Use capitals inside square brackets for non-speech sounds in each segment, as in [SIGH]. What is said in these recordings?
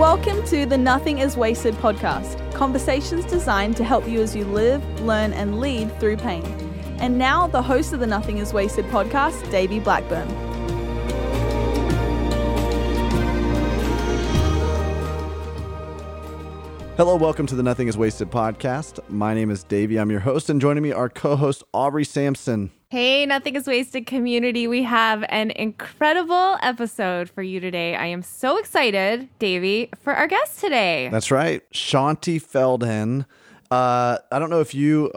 Welcome to the Nothing is Wasted podcast, conversations designed to help you as you live, learn, and lead through pain. And now, the host of the Nothing is Wasted podcast, Davey Blackburn. Hello, welcome to the Nothing is Wasted podcast. My name is Davey. I'm your host, and joining me are co host Aubrey Sampson. Hey, Nothing is Wasted community. We have an incredible episode for you today. I am so excited, Davey, for our guest today. That's right, Shaunti Feldhahn. Uh, I don't know if you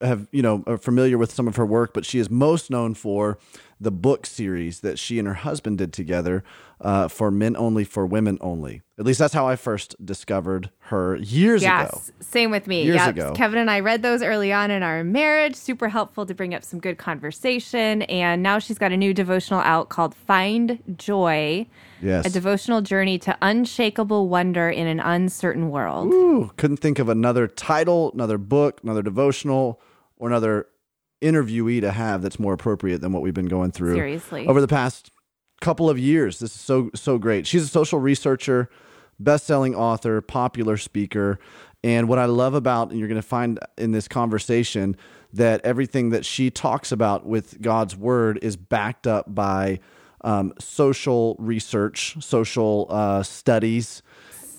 have, you know, are familiar with some of her work, but she is most known for the book series that she and her husband did together uh, for men only, for women only. At least that's how I first discovered her years yes, ago. Yes, same with me. Years yep. ago. Kevin and I read those early on in our marriage. Super helpful to bring up some good conversation. And now she's got a new devotional out called Find Joy. Yes. A devotional journey to unshakable wonder in an uncertain world. Ooh, couldn't think of another title, another book, another devotional, or another interviewee to have that's more appropriate than what we've been going through Seriously. over the past couple of years. This is so so great. She's a social researcher, best-selling author, popular speaker, and what I love about and you're going to find in this conversation that everything that she talks about with God's word is backed up by um, social research, social uh, studies,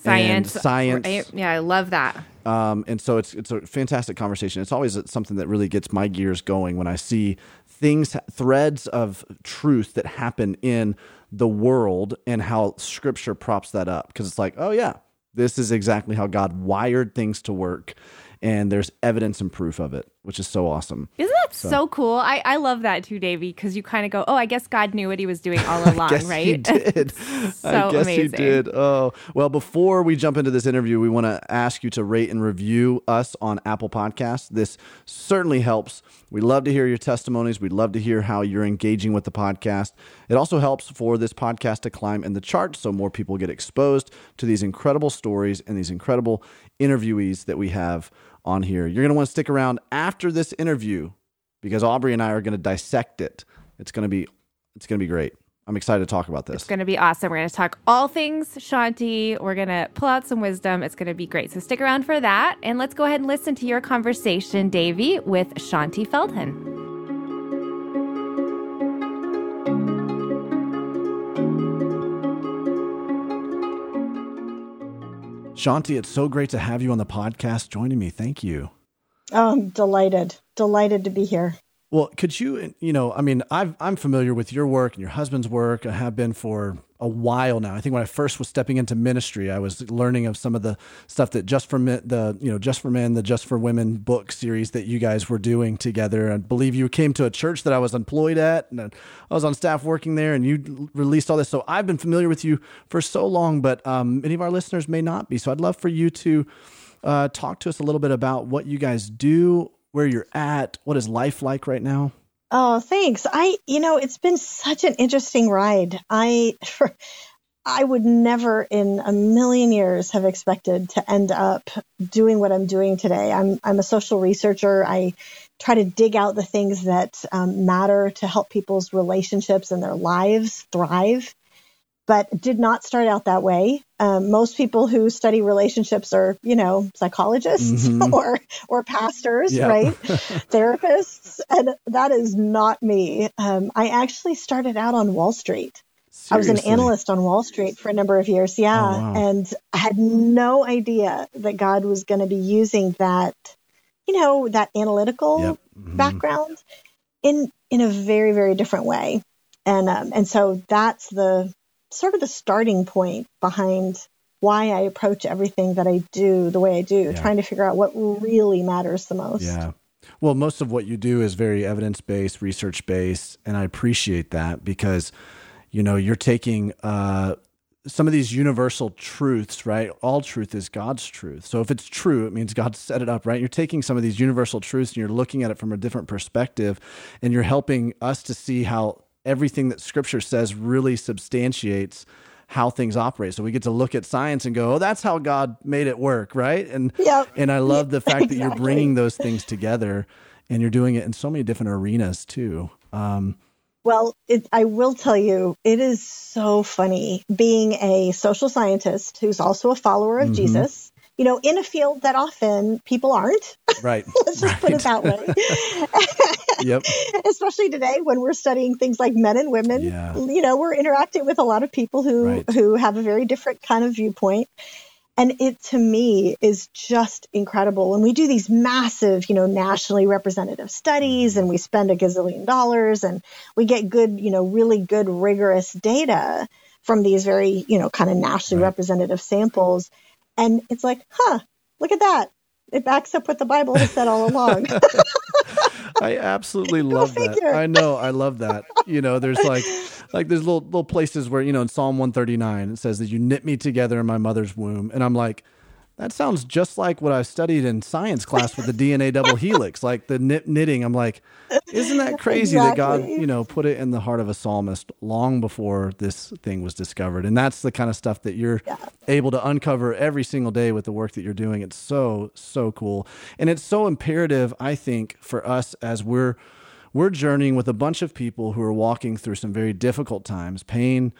and Science. science. Right? Yeah, I love that. Um, and so it's it's a fantastic conversation. It's always something that really gets my gears going when I see things, threads of truth that happen in the world and how Scripture props that up. Because it's like, oh yeah, this is exactly how God wired things to work, and there's evidence and proof of it, which is so awesome. Isn't that so, cool? I, I love that too, Davey, because you kind of go, oh, I guess God knew what he was doing all [LAUGHS] along, guess right? He [LAUGHS] did. so I guess amazing. he did. Oh, well, before we jump into this interview, we want to ask you to rate and review us on Apple Podcasts. This certainly helps. We love to hear your testimonies. We'd love to hear how you're engaging with the podcast. It also helps for this podcast to climb in the charts so more people get exposed to these incredible stories and these incredible interviewees that we have on here. You're going to want to stick around after this interview because Aubrey and I are going to dissect it. It's going to be it's going to be great. I'm excited to talk about this. It's going to be awesome. We're going to talk all things Shaunti. We're going to pull out some wisdom. It's going to be great. So stick around for that. And let's go ahead and listen to your conversation, Davey, with Shaunti Feldhahn. Shaunti, it's so great to have you on the podcast joining me. Thank you. Oh, I'm delighted. Delighted to be here. Well, could you, you know, I mean, I've, I'm familiar with your work and your husband's work. I have been for a while now. I think when I first was stepping into ministry, I was learning of some of the stuff that just for men, the, you know, just for men, the just for women book series that you guys were doing together. I believe you came to a church that I was employed at and I was on staff working there and you released all this. So I've been familiar with you for so long, but um, many of our listeners may not be. So I'd love for you to uh, talk to us a little bit about what you guys do, where you're at, what is life like right now? Oh, thanks. I, you know, it's been such an interesting ride. I, [LAUGHS] I would never in a million years have expected to end up doing what I'm doing today. I'm, I'm a social researcher. I try to dig out the things that um, matter to help people's relationships and their lives thrive but did not start out that way. Um, most people who study relationships are, you know, psychologists Mhm. [LAUGHS] or or pastors, Yeah. right? [LAUGHS] Therapists, and that is not me. Um, I actually started out on Wall Street. I was an analyst on Wall Street for a number of years, yeah, Oh, wow. and I had no idea that God was going to be using that, you know, that analytical Yep. Mhm. background in in a very very different way and um, and so that's the sort of the starting point behind why I approach everything that I do the way I do Yeah. trying to figure out what really matters the most Yeah. Well, most of what you do is very evidence based, research based, and I appreciate that because, you know, you're taking uh, some of these universal truths, right? All truth is God's truth. So if it's true, it means God set it up, right? You're taking some of these universal truths and you're looking at it from a different perspective, and you're helping us to see how everything that Scripture says really substantiates how things operate. So we get to look at science and go, "Oh, that's how God made it work," right? And Yep. and I love the fact that you're bringing those things together and you're doing it in so many different arenas too. Um, Well, it, I will tell you, it is so funny being a social scientist who's also a follower of Mhm. Jesus. You know, in a field that often people aren't. Right. [LAUGHS] Let's just put it that way. [LAUGHS] Yep. Especially today when we're studying things like men and women. Yeah. You know, we're interacting with a lot of people who Right. who have a very different kind of viewpoint. And it to me is just incredible. And we do these massive, you know, nationally representative studies and we spend a gazillion dollars and we get good, you know, really good rigorous data from these very, you know, kind of nationally Right. representative samples. And it's like, huh, look at that. It backs up what the Bible has said all along. [LAUGHS] [LAUGHS] I absolutely love that. I know. I love that. You know, there's [LAUGHS] like, like there's little little places where you know in Psalm 139 it says that you knit me together in my mother's womb, and I'm like, that sounds just like what I studied in science class with the DNA double [LAUGHS] helix, like the knit, knitting. I'm like, isn't that crazy that God, you know, put it in the heart of a psalmist long before this thing was discovered, and that's the kind of stuff that you're able to uncover every single day with the work that you're doing. It's so so cool, and it's so imperative, I think, for us as we're we're journeying with a bunch of people who are walking through some very difficult times, pain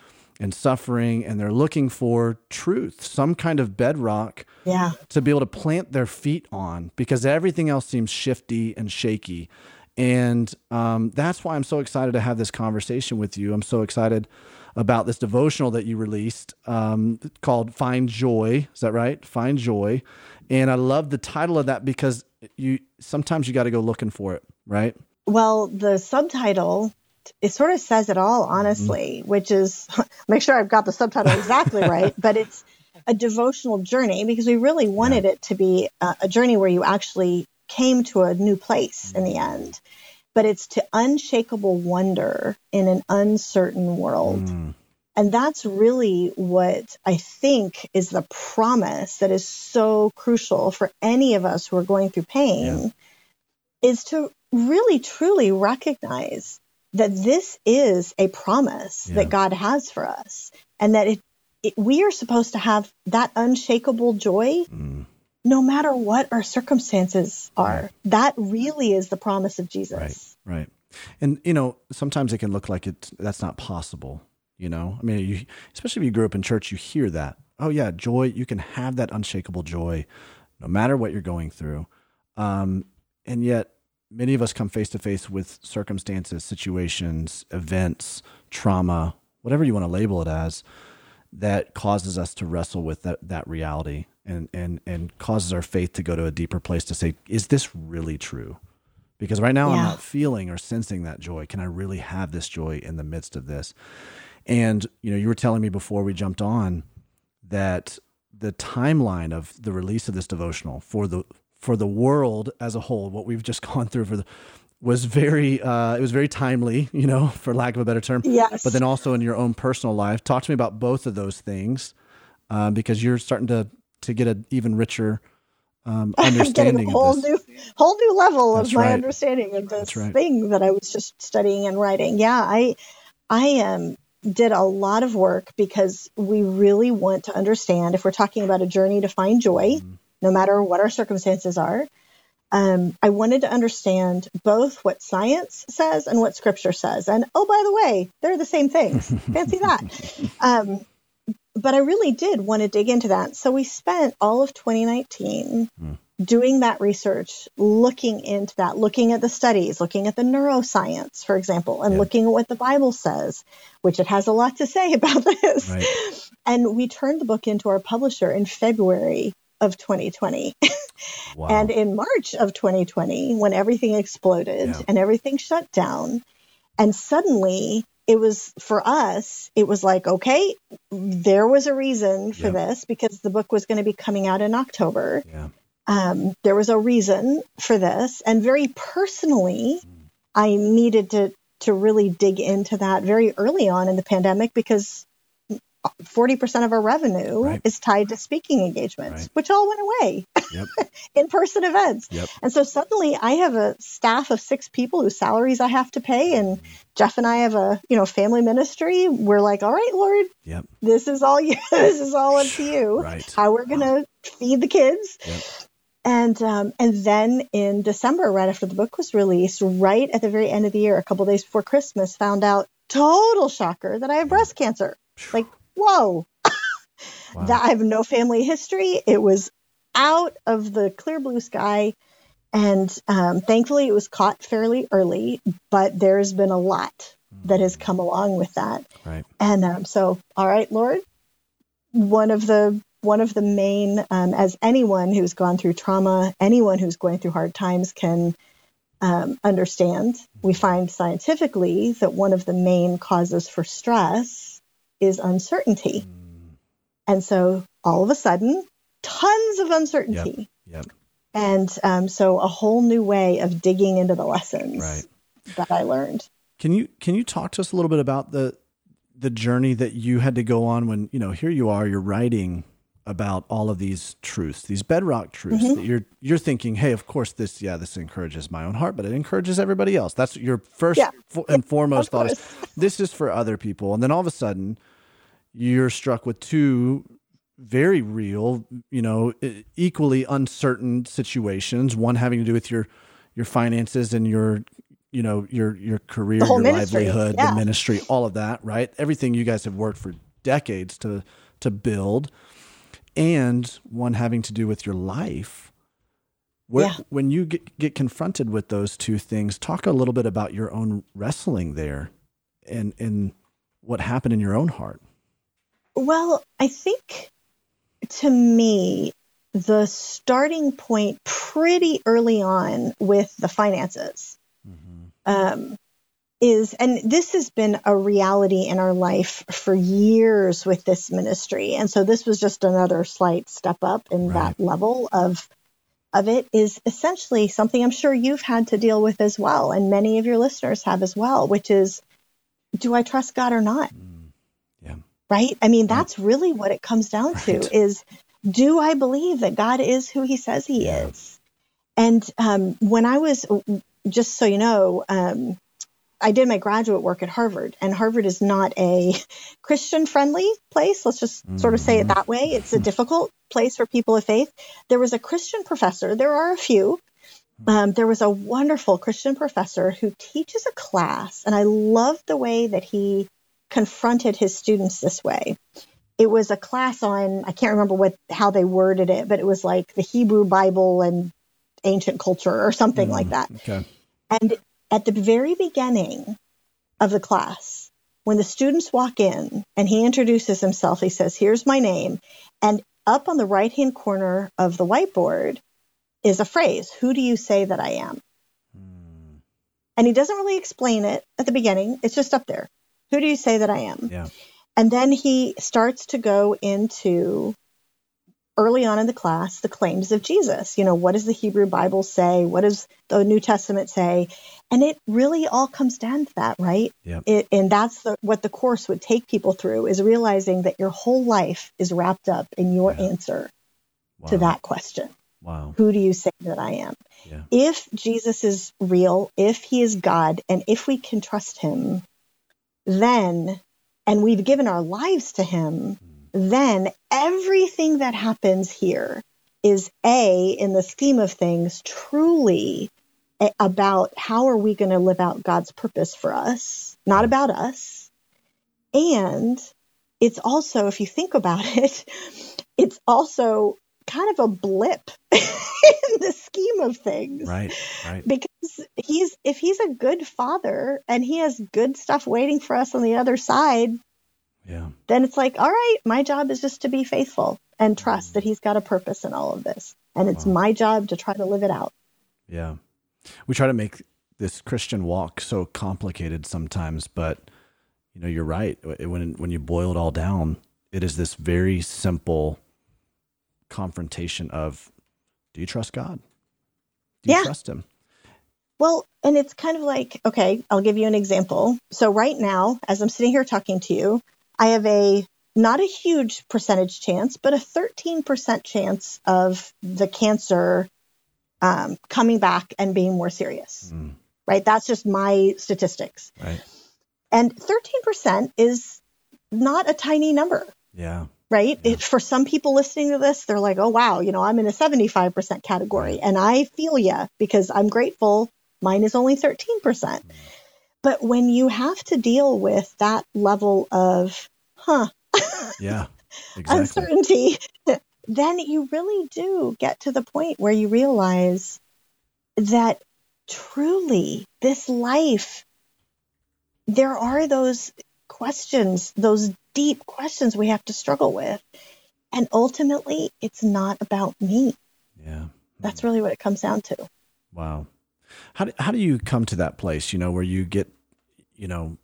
and suffering, and they're looking for truth, some kind of bedrock yeah. to be able to plant their feet on because everything else seems shifty and shaky. And um, that's why I'm so excited to have this conversation with you. I'm so excited about this devotional that you released um, called Find Joy. Is that right? Find Joy. And I love the title of that because you sometimes you got to go looking for it, right? Well, the subtitle it sort of says it all, honestly, which is [LAUGHS] make sure I've got the subtitle exactly [LAUGHS] right, but it's a devotional journey because we really wanted it to be a, a journey where you actually came to a new place in the end. But it's to unshakable wonder in an uncertain world. Mm, And that's really what I think is the promise that is so crucial for any of us who are going through pain is to really truly recognize that this is a promise Yeah. that God has for us and that it, it we are supposed to have that unshakable joy mm, no matter what our circumstances are. That really is the promise of Jesus. right, right. And you know, sometimes it can look like it that's not possible. You know, I mean, you, especially if you grew up in church, you hear that. Oh yeah, joy. You can have that unshakable joy, no matter what you're going through. Um, and yet, many of us come face to face with circumstances, situations, events, trauma, whatever you want to label it as, that causes us to wrestle with that, that reality and, and, and causes our faith to go to a deeper place to say, is this really true? Because right now I'm not feeling or sensing that joy. Can I really have this joy in the midst of this? And you know, you were telling me before we jumped on that the timeline of the release of this devotional for the for the world as a whole, what we've just [LAUGHS] gone through for the was very uh, it was very timely, you know, [LAUGHS] for lack of a better term. Yes. But then also in your own personal life, talk to me about both of those things, uh, because you're starting to to get an even richer um, [LAUGHS] understanding a whole new whole new level That's of my right. understanding of this right. thing that I was just studying and writing. Yeah, I I um did a lot of work because we really want to understand if we're talking about a journey to find joy, Mm-hmm. No matter what our circumstances are. Um, I wanted to understand both what science says and what scripture says. And oh, by the way, they're the same things. [LAUGHS] Fancy that. Um, but I really did want to dig into that. So we spent all of 2019 doing that research, looking into that, looking at the studies, looking at the neuroscience, for example, and Yeah. looking at what the Bible says, which it has a lot to say [LAUGHS] about this. Right. And we turned the book into our publisher in February of 2020. Wow. And in March of 2020, when everything exploded Yeah. and everything shut down, and suddenly it was for us, it was like, okay, there was a reason for Yeah. this because the book was going to be coming out in October. yeah. Um, there was a reason for this. And very personally, I needed to, to really dig into that very early on in the pandemic because 40% of our revenue Right. is tied to speaking engagements, Right. which all went away Yep. [LAUGHS] in person events. Yep. And so suddenly I have a staff of six people whose salaries I have to pay. And Jeff and I have a, you know, family ministry. We're like, all right, Lord, Yep. this is all you, [LAUGHS] this is all up to [SIGHS] you. Right. How we're going to feed the kids. And um, and then in December, right after the book was released, right at the very end of the year, a couple days before Christmas, found out total shocker that I have breast cancer. Like, whoa, [LAUGHS] wow. that I have no family history. It was out of the clear blue sky. And um, thankfully, it was caught fairly early, but there's been a lot that has come along with that. Right. And um, so, all right, Lord, one of the one of the main, um, as anyone who's gone through trauma, anyone who's going through hard times can um, understand, we find scientifically that one of the main causes for stress is uncertainty. Mm. And so, all of a sudden, tons of uncertainty. Yep. yep. And um, so, a whole new way of digging into the lessons right. that I learned. Can you can you talk to us a little bit about the the journey that you had to go on when you know here you are you're writing about all of these truths these bedrock truths mm-hmm. that you're you're thinking hey of course this yeah this encourages my own heart but it encourages everybody else that's your first yeah. and foremost thought is this is for other people and then all of a sudden you're struck with two very real you know equally uncertain situations one having to do with your your finances and your you know your your career your ministry. livelihood yeah. the ministry all of that right everything you guys have worked for decades to to build and one having to do with your life Where, yeah. when you get, get confronted with those two things talk a little bit about your own wrestling there and and what happened in your own heart well i think to me the starting point pretty early on with the finances um, is, and this has been a reality in our life for years with this ministry. And so this was just another slight step up in right. that level of of it is essentially something I'm sure you've had to deal with as well, and many of your listeners have as well, which is, do I trust God or not? Mm. Right. I mean, that's really what it comes down right. to is, do I believe that God is who He says He yeah. is? And um, when I was just so you know, um, I did my graduate work at Harvard, and Harvard is not a [LAUGHS] Christian friendly place. Let's just mm-hmm. sort of say it that way. It's a difficult place for people of faith. There was a Christian professor, there are a few. Um, there was a wonderful Christian professor who teaches a class, and I love the way that he confronted his students this way. It was a class on, I can't remember what how they worded it, but it was like the Hebrew Bible and ancient culture or something mm, like that. Okay. And at the very beginning of the class, when the students walk in and he introduces himself, he says, Here's my name. And up on the right hand corner of the whiteboard is a phrase Who do you say that I am? Mm. And he doesn't really explain it at the beginning, it's just up there. Who do you say that I am? Yeah. And then he starts to go into early on in the class the claims of Jesus. You know, what does the Hebrew Bible say? What does the New Testament say? And it really all comes down to that, right? Yep. It, and that's the, what the course would take people through is realizing that your whole life is wrapped up in your yeah. answer wow. to that question. Wow. Who do you say that I am? Yeah. If Jesus is real, if he is God, and if we can trust him, then, and we've given our lives to him, then everything that happens here is A, in the scheme of things, truly about how are we going to live out God's purpose for us, not about us. And it's also, if you think about [LAUGHS] it, it's also kind of a blip [LAUGHS] in the scheme of things. Right, right. Because he's if he's a good father and he has good stuff waiting for us on the other side, yeah. then it's like, all right, my job is just to be faithful and trust mm-hmm. that he's got a purpose in all of this. And it's wow. my job to try to live it out. Yeah. We try to make this Christian walk so complicated sometimes, but you know, you're right. When when you boil it all down, it is this very simple confrontation of do you trust God? Do you yeah. trust him? Well, and it's kind of like, okay, I'll give you an example. So right now, as I'm sitting here talking to you, I have a not a huge percentage chance, but a 13% chance of the cancer um, coming back and being more serious. Mm. Right? That's just my statistics. Right. And 13% is not a tiny number. Yeah. right? It, for some people listening to this, they're like, oh, wow, you know, I'm in a 75% category. And I feel ya because I'm grateful. Mine is only 13%. But when you have to deal with that level of, huh, [LAUGHS] yeah, exactly. uncertainty, [LAUGHS] then you really do get to the point where you realize that truly this life, there are those questions, those deep questions we have to struggle with. And ultimately, it's not about me. Yeah. That's hmm. really what it comes down to. Wow. How do, how do you come to that place, you know, where you get, you know,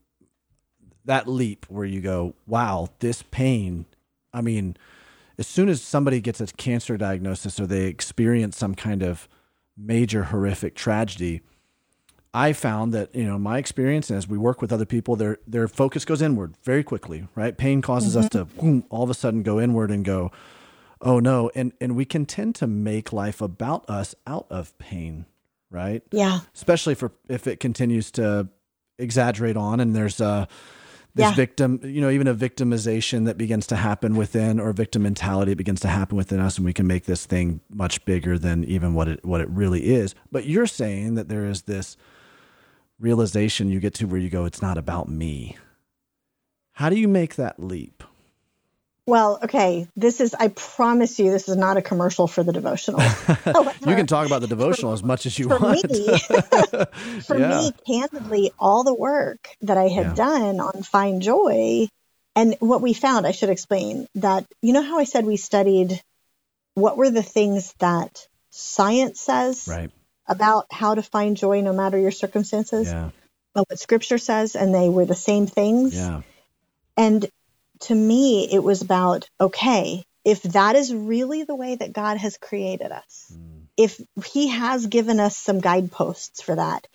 that leap where you go, wow, this pain, I mean, as soon as somebody gets a cancer diagnosis or they experience some kind of major horrific tragedy, I found that you know my experience, and as we work with other people, their their focus goes inward very quickly. Right, pain causes mm-hmm. us to boom, all of a sudden go inward and go, oh no, and and we can tend to make life about us out of pain. Right. Yeah. Especially for if it continues to exaggerate on, and there's a this yeah. victim, you know, even a victimization that begins to happen within or victim mentality begins to happen within us and we can make this thing much bigger than even what it what it really is. But you're saying that there is this realization you get to where you go, it's not about me. How do you make that leap? Well, okay. This is, I promise you, this is not a commercial for the devotional. [LAUGHS] you can talk about the devotional as much as you for want. Me, [LAUGHS] for yeah. me, candidly, all the work that I had yeah. done on Find Joy and what we found, I should explain that, you know how I said we studied what were the things that science says right. about how to find joy no matter your circumstances? Yeah. But what scripture says, and they were the same things. Yeah. And to me, it was about, okay, if that is really the way that God has created us, mm. if he has given us some guideposts for that,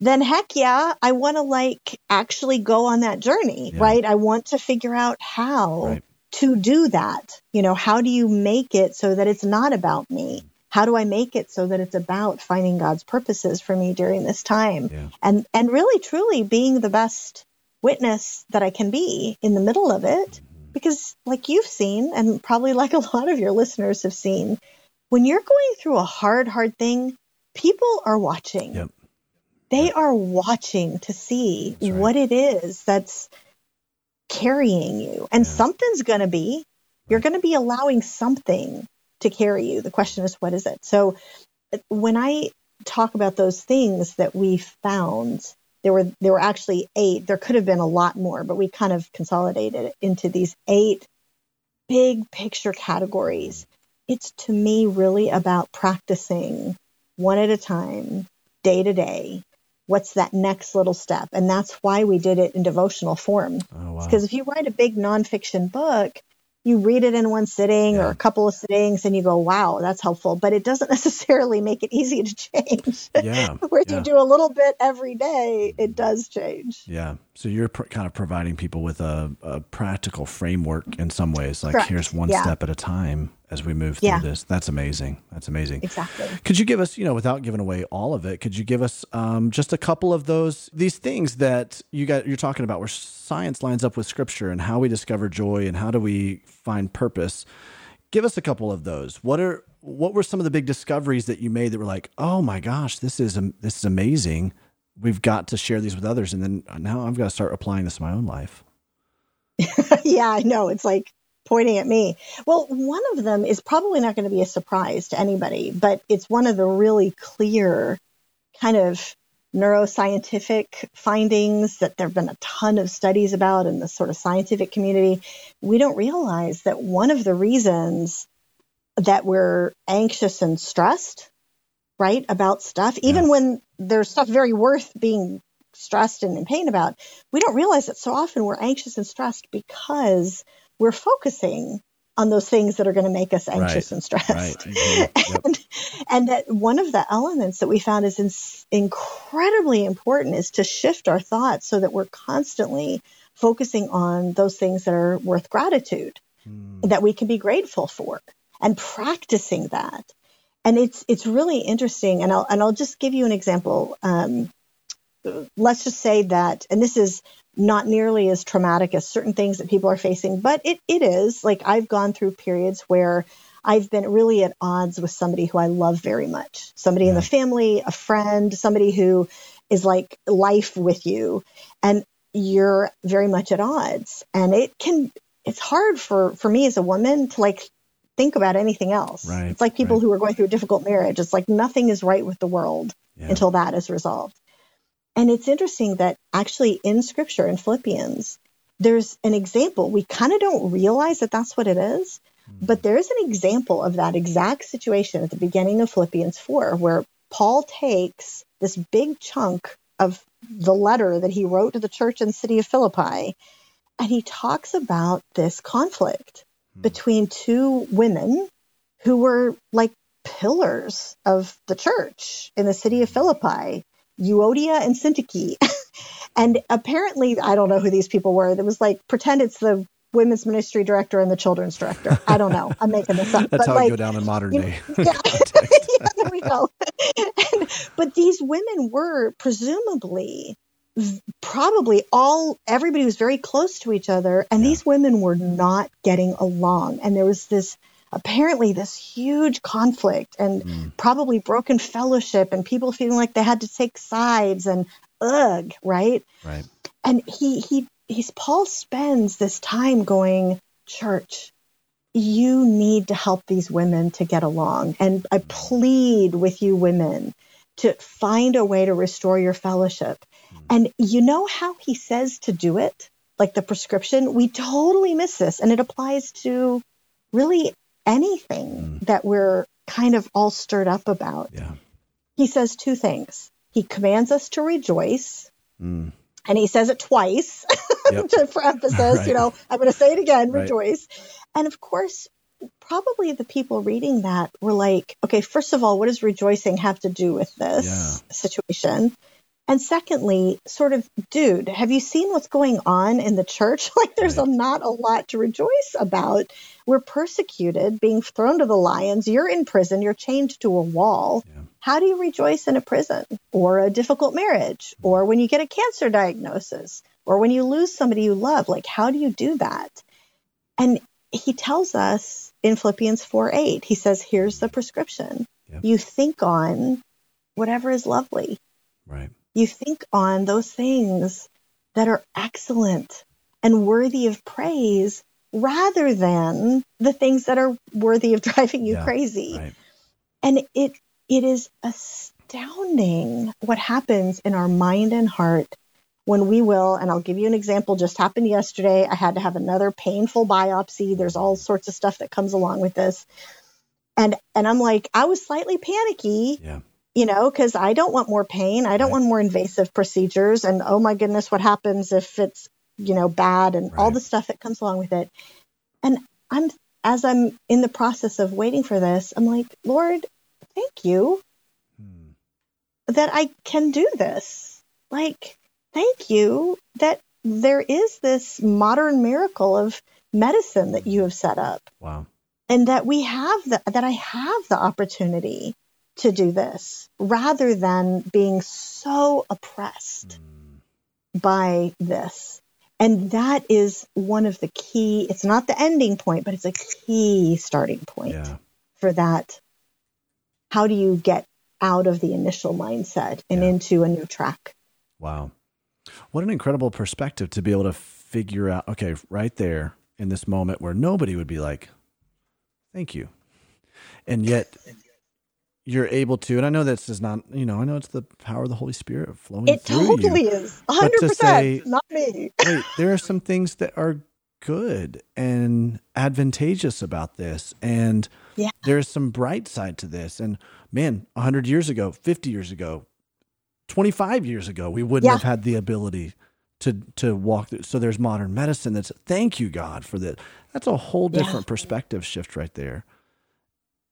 then heck yeah, I want to like actually go on that journey, yeah. right? I want to figure out how right. to do that. You know, how do you make it so that it's not about me? How do I make it so that it's about finding God's purposes for me during this time? Yeah. And and really truly being the best witness that I can be in the middle of it. Because, like you've seen, and probably like a lot of your listeners have seen, when you're going through a hard, hard thing, people are watching. Yep. They yep. are watching to see right. what it is that's carrying you. And yeah. something's going to be, you're going to be allowing something to carry you. The question is, what is it? So uh, when I talk about those things that we found there were there were actually eight. There could have been a lot more, but we kind of consolidated it into these eight big picture categories. It's to me really about practicing one at a time, day to day. What's that next little step? And that's why we did it in devotional form. Oh, wow. Because if you write a big nonfiction book, you read it in one sitting yeah. or a couple of sittings and you go, wow, that's helpful. But it doesn't [LAUGHS] necessarily make it easy to change. Yeah. [LAUGHS] Where yeah. you do a little bit every day, it does change. Yeah. So you're pr- kind of providing people with a, a, practical framework in some ways, like Correct. here's one yeah. step at a time as we move through yeah. this. That's amazing. That's amazing. Exactly. Could you give us, you know, without giving away all of it, could you give us um, just a couple of those these things that you got you're talking about where science lines up with scripture and how we discover joy and how do we find purpose? Give us a couple of those. What are what were some of the big discoveries that you made that were like, "Oh my gosh, this is this is amazing. We've got to share these with others." And then now I've got to start applying this in my own life. [LAUGHS] yeah, I know. It's like pointing at me. Well, one of them is probably not going to be a surprise to anybody, but it's one of the really clear kind of neuroscientific findings that there have been a ton of studies about in the sort of scientific community. We don't realize that one of the reasons that we're anxious and stressed, right, about stuff, even yeah. when there's stuff very worth being stressed and in pain about, we don't realize that so often we're anxious and stressed because we're focusing on those things that are going to make us anxious right. and stressed. Right. Mm-hmm. Yep. [LAUGHS] and, and that one of the elements that we found is in, incredibly important is to shift our thoughts so that we're constantly focusing on those things that are worth gratitude, mm. that we can be grateful for, and practicing that. And it's it's really interesting. And I'll and I'll just give you an example. Um, let's just say that, and this is not nearly as traumatic as certain things that people are facing, but it, it is. Like I've gone through periods where I've been really at odds with somebody who I love very much, somebody yeah. in the family, a friend, somebody who is like life with you. And you're very much at odds. And it can, it's hard for, for me as a woman to like think about anything else. Right, it's like people right. who are going through a difficult marriage. It's like nothing is right with the world yeah. until that is resolved. And it's interesting that actually in scripture in Philippians, there's an example. We kind of don't realize that that's what it is, but there's an example of that exact situation at the beginning of Philippians 4, where Paul takes this big chunk of the letter that he wrote to the church in the city of Philippi, and he talks about this conflict hmm. between two women who were like pillars of the church in the city of Philippi. Euodia and Syntyche. [LAUGHS] and apparently, I don't know who these people were. It was like, pretend it's the women's ministry director and the children's director. I don't know. I'm making this up. [LAUGHS] That's but how like, go down in modern day. [LAUGHS] Yeah, yeah there we go. And, but these women were presumably probably all everybody was very close to each other and yeah. these women were not getting along and there was this apparently this huge conflict and mm. probably broken fellowship and people feeling like they had to take sides and ugh, right? Right. And he he he's Paul spends this time going, church, you need to help these women to get along. And I plead with you women to find a way to restore your fellowship. Mm. And you know how he says to do it? Like the prescription, we totally miss this. And it applies to really anything mm. that we're kind of all stirred up about. Yeah. He says two things. He commands us to rejoice. Mm. And he says it twice [LAUGHS] yep. to, for emphasis. right. You know, I'm going to say it again right. rejoice. And of course, probably the people reading that were like, okay, first of all, what does rejoicing have to do with this yeah. situation? And secondly, sort of, dude, have you seen what's going on in the church? [LAUGHS] Like, there's a, not a lot to rejoice about. We're persecuted, being thrown to the lions. You're in prison. You're chained to a wall. Yeah. How do you rejoice in a prison or a difficult marriage mm-hmm. or when you get a cancer diagnosis or when you lose somebody you love? Like, how do you do that? And he tells us in Philippians 4 8, he says, here's the prescription. Yep. You think on whatever is lovely. Right you think on those things that are excellent and worthy of praise rather than the things that are worthy of [LAUGHS] driving you yeah, crazy. Right. And it it is astounding what happens in our mind and heart when we will and I'll give you an example just happened yesterday. I had to have another painful biopsy. There's all sorts of stuff that comes along with this. And and I'm like I was slightly panicky. Yeah you know, because I don't want more pain. I don't right. want more invasive procedures. And oh my goodness, what happens if it's, you know, bad and right. all the stuff that comes along with it. And I'm, as I'm in the process of waiting for this, I'm like, Lord, thank you hmm. that I can do this. Like, thank you that there is this modern miracle of medicine that you have set up. Wow. And that we have the, that I have the opportunity to do this rather than being so oppressed mm. by this. And that is one of the key, it's not the ending point, but it's a key starting point yeah. for that. How do you get out of the initial mindset and yeah. into a new track? Wow. What an incredible perspective to be able to figure out, okay, right there in this moment where nobody would be like, thank you. And yet [LAUGHS] you're able to, and I know this is not, you know, I know it's the power of the Holy Spirit flowing it through totally you. is, hundred percent, not me. [LAUGHS] wait, there are some things that are good and advantageous about this, and yeah. there's some bright side to this. And man, hundred years ago, fifty years ago, twenty five years ago, we wouldn't yeah. have had the ability to to walk through. So there's modern medicine. That's thank you God for that. That's a whole different yeah. perspective shift right there.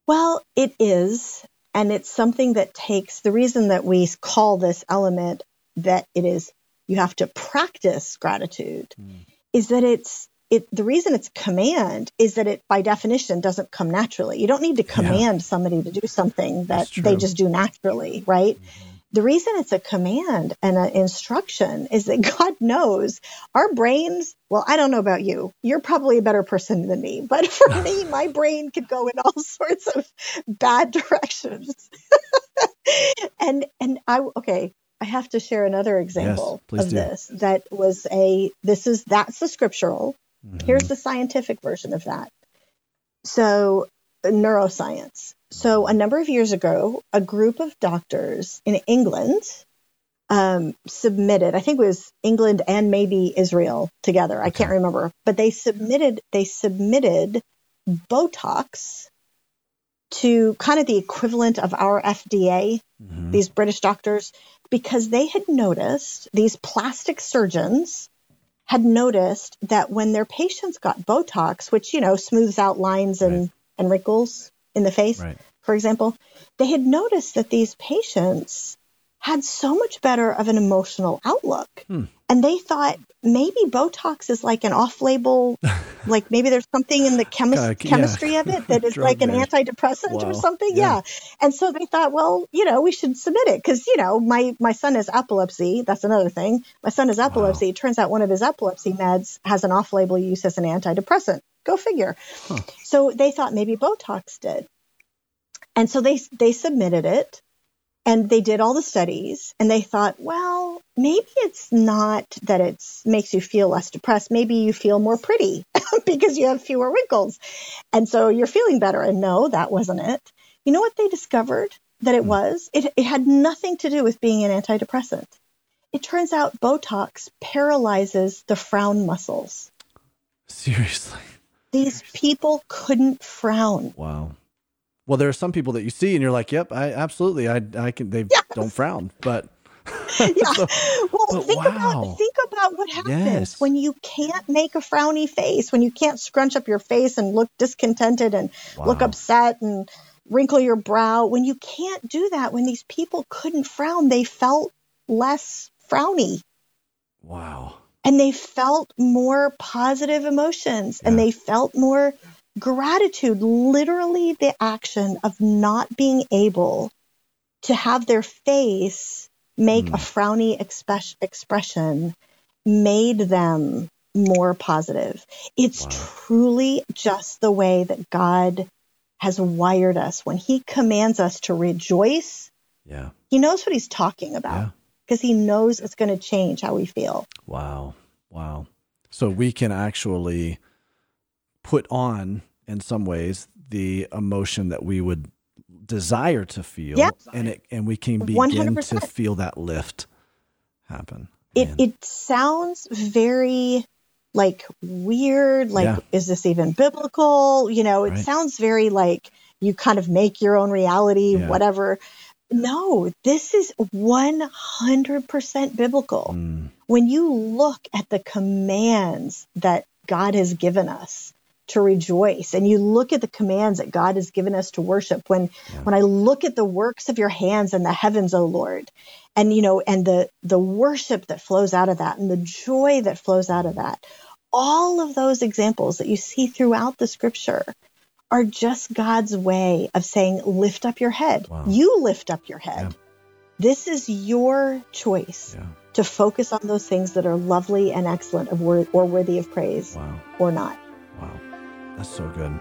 Well, it is. And it's something that takes the reason that we call this element that it is, you have to practice gratitude mm. is that it's, it, the reason it's command is that it by definition doesn't come naturally. You don't need to command yeah. somebody to do something that they just do naturally, right? Mm-hmm. The reason it's a command and an instruction is that God knows our brains. Well, I don't know about you. You're probably a better person than me, but for me, [LAUGHS] my brain could go in all [LAUGHS] sorts of bad directions. [LAUGHS] and and I okay, I have to share another example yes, of do. this that was a this is that's the scriptural. Mm-hmm. Here's the scientific version of that. So neuroscience. So, a number of years ago, a group of doctors in England um, submitted, I think it was England and maybe Israel together. I can't remember, but they submitted, they submitted Botox to kind of the equivalent of our FDA, mm-hmm. these British doctors, because they had noticed these plastic surgeons had noticed that when their patients got Botox, which, you know, smooths out lines and right and wrinkles in the face, right. for example, they had noticed that these patients had so much better of an emotional outlook. Hmm. And they thought maybe Botox is like an off label, [LAUGHS] like maybe there's something in the chemi- uh, chemistry yeah. of it that is [LAUGHS] like an antidepressant wow. or something. Yeah. yeah. And so they thought, well, you know, we should submit it because, you know, my, my son has epilepsy. That's another thing. My son has epilepsy. Wow. It turns out one of his epilepsy meds has an off label use as an antidepressant. Go figure. Huh. So they thought maybe Botox did. And so they they submitted it and they did all the studies and they thought, well, maybe it's not that it makes you feel less depressed. Maybe you feel more pretty [LAUGHS] because you have fewer wrinkles. And so you're feeling better. And no, that wasn't it. You know what they discovered that it hmm. was? It, it had nothing to do with being an antidepressant. It turns out Botox paralyzes the frown muscles. Seriously. These people couldn't frown. Wow. Well, there are some people that you see and you're like, "Yep, I absolutely, I, I can." They yes. don't frown, but [LAUGHS] [LAUGHS] yeah. so, well, think wow. about think about what happens yes. when you can't make a frowny face, when you can't scrunch up your face and look discontented and wow. look upset and wrinkle your brow. When you can't do that, when these people couldn't frown, they felt less frowny. Wow and they felt more positive emotions yeah. and they felt more gratitude, literally the action of not being able to have their face make mm. a frowny expression made them more positive. It's wow. truly just the way that God has wired us. When he commands us to rejoice, yeah. he knows what he's talking about. Yeah because he knows it's going to change how we feel. Wow. Wow. So we can actually put on, in some ways, the emotion that we would desire to feel, yep. and it and we can begin 100%. to feel that lift happen. It it sounds very like weird. Like, yeah. is this even biblical? You know, it right. sounds very like you kind of make your own reality, yeah. whatever. No, this is 100% biblical. Mm. When you look at the commands that God has given us to rejoice and you look at the commands that God has given us to worship when yeah. when I look at the works of your hands in the heavens O Lord and you know and the the worship that flows out of that and the joy that flows out of that all of those examples that you see throughout the scripture are just God's way of saying, lift up your head. Wow. You lift up your head. Yeah. This is your choice yeah. to focus on those things that are lovely and excellent of wor- or worthy of praise wow. or not. Wow. That's so good.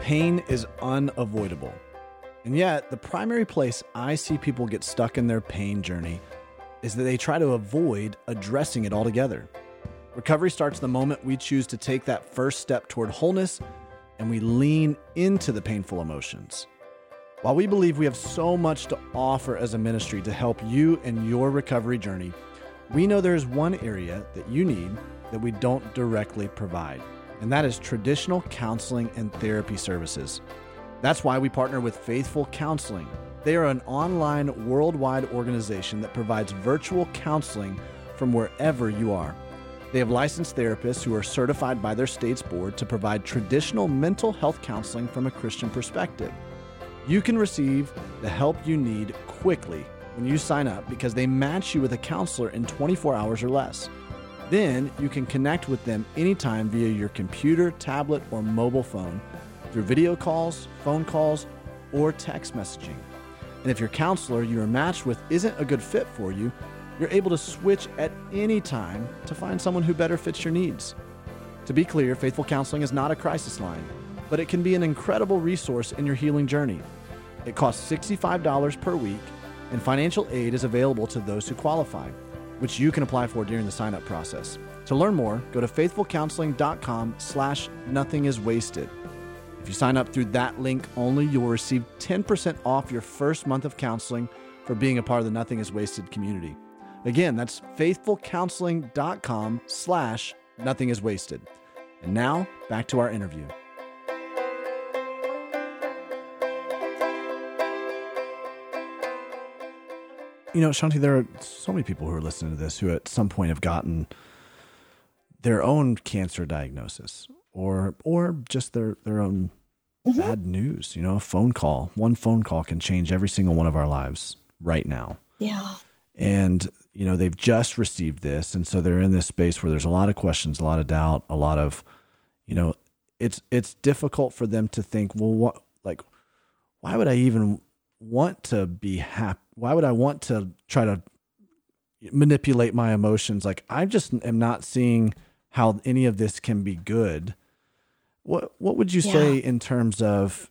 Pain is unavoidable. And yet, the primary place I see people get stuck in their pain journey is that they try to avoid addressing it altogether. Recovery starts the moment we choose to take that first step toward wholeness and we lean into the painful emotions. While we believe we have so much to offer as a ministry to help you in your recovery journey, we know there is one area that you need that we don't directly provide, and that is traditional counseling and therapy services. That's why we partner with Faithful Counseling. They are an online worldwide organization that provides virtual counseling from wherever you are. They have licensed therapists who are certified by their state's board to provide traditional mental health counseling from a Christian perspective. You can receive the help you need quickly when you sign up because they match you with a counselor in 24 hours or less. Then you can connect with them anytime via your computer, tablet, or mobile phone through video calls, phone calls, or text messaging. And if your counselor you are matched with isn't a good fit for you, you're able to switch at any time to find someone who better fits your needs. To be clear, Faithful Counseling is not a crisis line, but it can be an incredible resource in your healing journey. It costs $65 per week, and financial aid is available to those who qualify, which you can apply for during the sign-up process. To learn more, go to faithfulcounseling.com slash nothing is wasted. If you sign up through that link only, you will receive 10% off your first month of counseling for being a part of the Nothing is Wasted community. Again, that's faithfulcounseling.com slash nothing is wasted. And now, back to our interview. You know, Shaunti, there are so many people who are listening to this who at some point have gotten their own cancer diagnosis or or just their their own mm-hmm. bad news. You know, a phone call, one phone call can change every single one of our lives right now. Yeah. And you know they've just received this, and so they're in this space where there's a lot of questions, a lot of doubt, a lot of, you know, it's it's difficult for them to think, well, what like, why would I even want to be happy? Why would I want to try to manipulate my emotions? Like I just am not seeing how any of this can be good what what would you yeah. say in terms of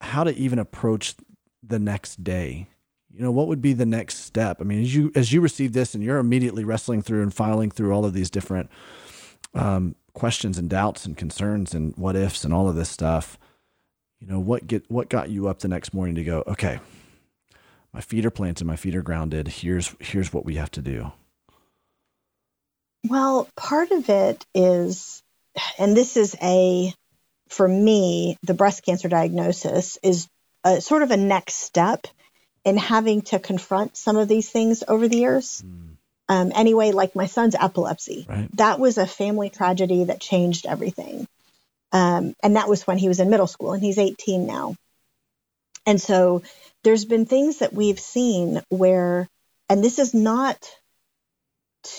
how to even approach the next day? You know, what would be the next step? I mean, as you as you receive this and you're immediately wrestling through and filing through all of these different um, questions and doubts and concerns and what ifs and all of this stuff, you know, what get what got you up the next morning to go, okay, my feet are planted, my feet are grounded. Here's here's what we have to do. Well, part of it is, and this is a for me, the breast cancer diagnosis is a, sort of a next step in having to confront some of these things over the years. Mm. Um, anyway, like my son's epilepsy, right. that was a family tragedy that changed everything. Um, and that was when he was in middle school, and he's 18 now. And so there's been things that we've seen where, and this is not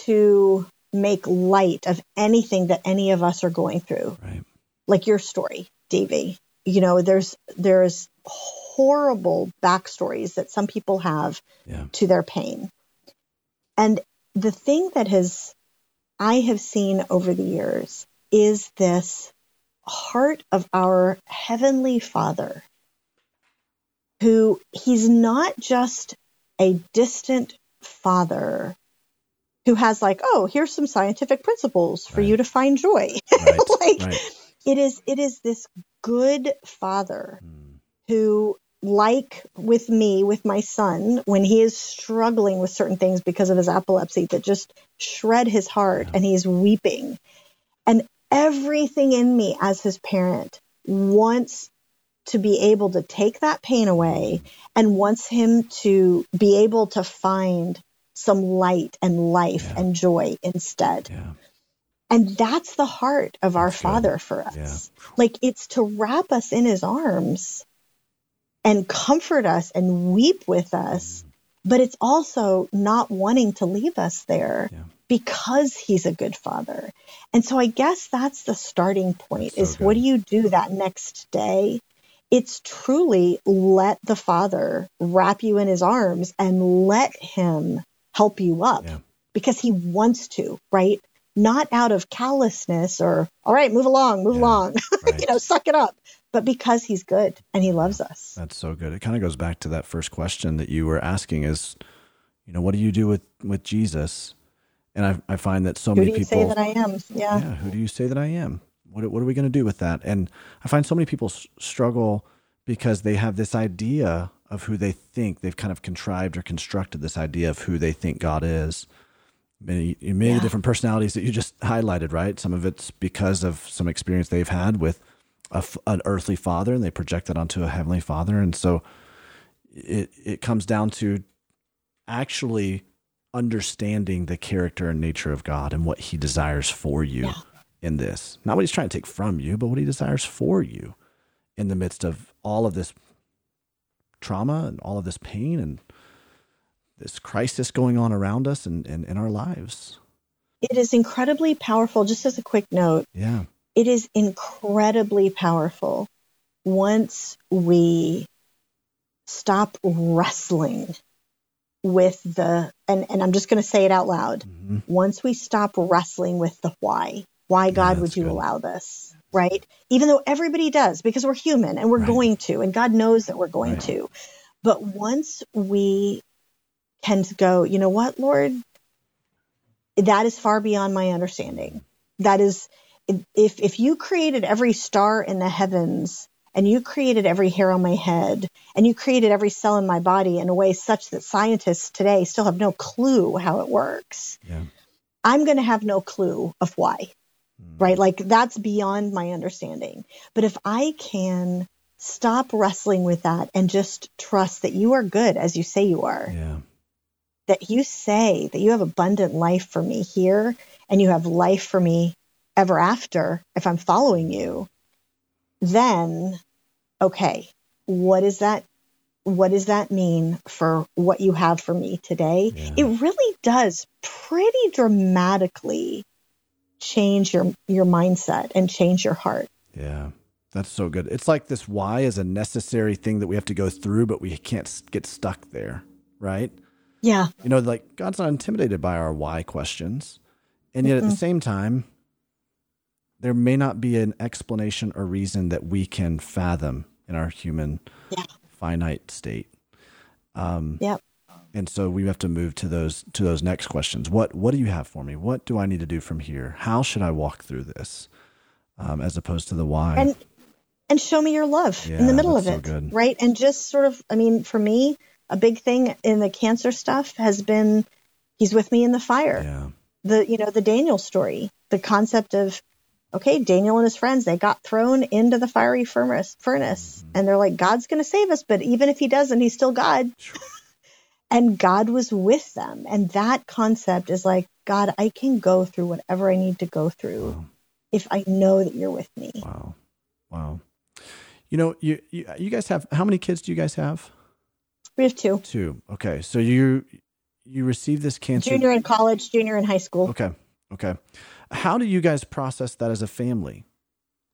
to make light of anything that any of us are going through. Right like your story, Davey. You know, there's there's horrible backstories that some people have yeah. to their pain. And the thing that has I have seen over the years is this heart of our heavenly Father who he's not just a distant father who has like, oh, here's some scientific principles for right. you to find joy. [LAUGHS] Right. like right it is it is this good father mm. who like with me with my son when he is struggling with certain things because of his epilepsy that just shred his heart yeah. and he's weeping and everything in me as his parent wants to be able to take that pain away and wants him to be able to find some light and life yeah. and joy instead. Yeah. And that's the heart of our Father for us. Yeah. Like it's to wrap us in his arms and comfort us and weep with us, mm. but it's also not wanting to leave us there yeah. because he's a good father. And so I guess that's the starting point is good. what do you do that next day? It's truly let the father wrap you in his arms and let him help you up yeah. because he wants to, right? Not out of callousness or, all right, move along, move yeah, along, [LAUGHS] right. you know, suck it up, but because he's good and he loves us. That's so good. It kind of goes back to that first question that you were asking is, you know, what do you do with, with Jesus? And I, I find that so who many people say that I am. Yeah. Yeah. Who do you say that I am? What, what are we going to do with that? And I find so many people struggle because they have this idea of who they think they've kind of contrived or constructed this idea of who they think God is many many yeah. different personalities that you just highlighted, right? Some of it's because of some experience they've had with a, an earthly father, and they project that onto a heavenly father, and so it it comes down to actually understanding the character and nature of God and what He desires for you yeah. in this. Not what He's trying to take from you, but what He desires for you in the midst of all of this trauma and all of this pain and this crisis going on around us and in our lives. It is incredibly powerful. Just as a quick note, Yeah. it is incredibly powerful once we stop wrestling with the and, and I'm just going to say it out loud. Mhm. Once we stop wrestling with the why, why God would you good. allow this? Right? Even though everybody does because we're human and we're Right. going to and God knows that we're going Right. to. But once we can go, you know what, Lord, that is far beyond my understanding. That is if if you created every star in the heavens and you created every hair on my head and you created every cell in my body in a way such that scientists today still have no clue how it works Yeah. i'm going to have no clue of why Mm. right like that's beyond my understanding but if i can stop wrestling with that and just trust that you are good as you say you are Yeah. That you say that you have abundant life for me here and you have life for me ever after if I'm following you, then okay, what is that? What does that mean for what you have for me today? Yeah. It really does pretty dramatically change your your mindset and change your heart. Yeah. That's so good. It's like this why is a necessary thing that we have to go through, but we can't get stuck there, right? Yeah. You know, like God's not intimidated by our why questions. And yet at the same time, there may not be an explanation or reason that we can fathom in our human Yeah. finite state. Um, Yep. and so we have to move to those to those next questions. What what do you have for me? What do I need to do from here? How should I walk through this? Um, as opposed to the why. and and show me your love in the middle of so it good. right and just sort of i mean for me a big thing in the cancer stuff has been he's with me in the fire yeah. the you know the daniel story the concept of okay daniel and his friends they got thrown into the fiery furnace furnace Mm-hmm. and they're like god's going to save us but even if he doesn't he's still god and god was with them and that concept is like god i can go through whatever i need to go through Wow. if i know that you're with me Wow. Wow. You know, you, you you guys have how many kids do you guys have? We have two Two. Okay. So you you received this cancer. junior in college, junior in high school. Okay. Okay. How do you guys process that as a family?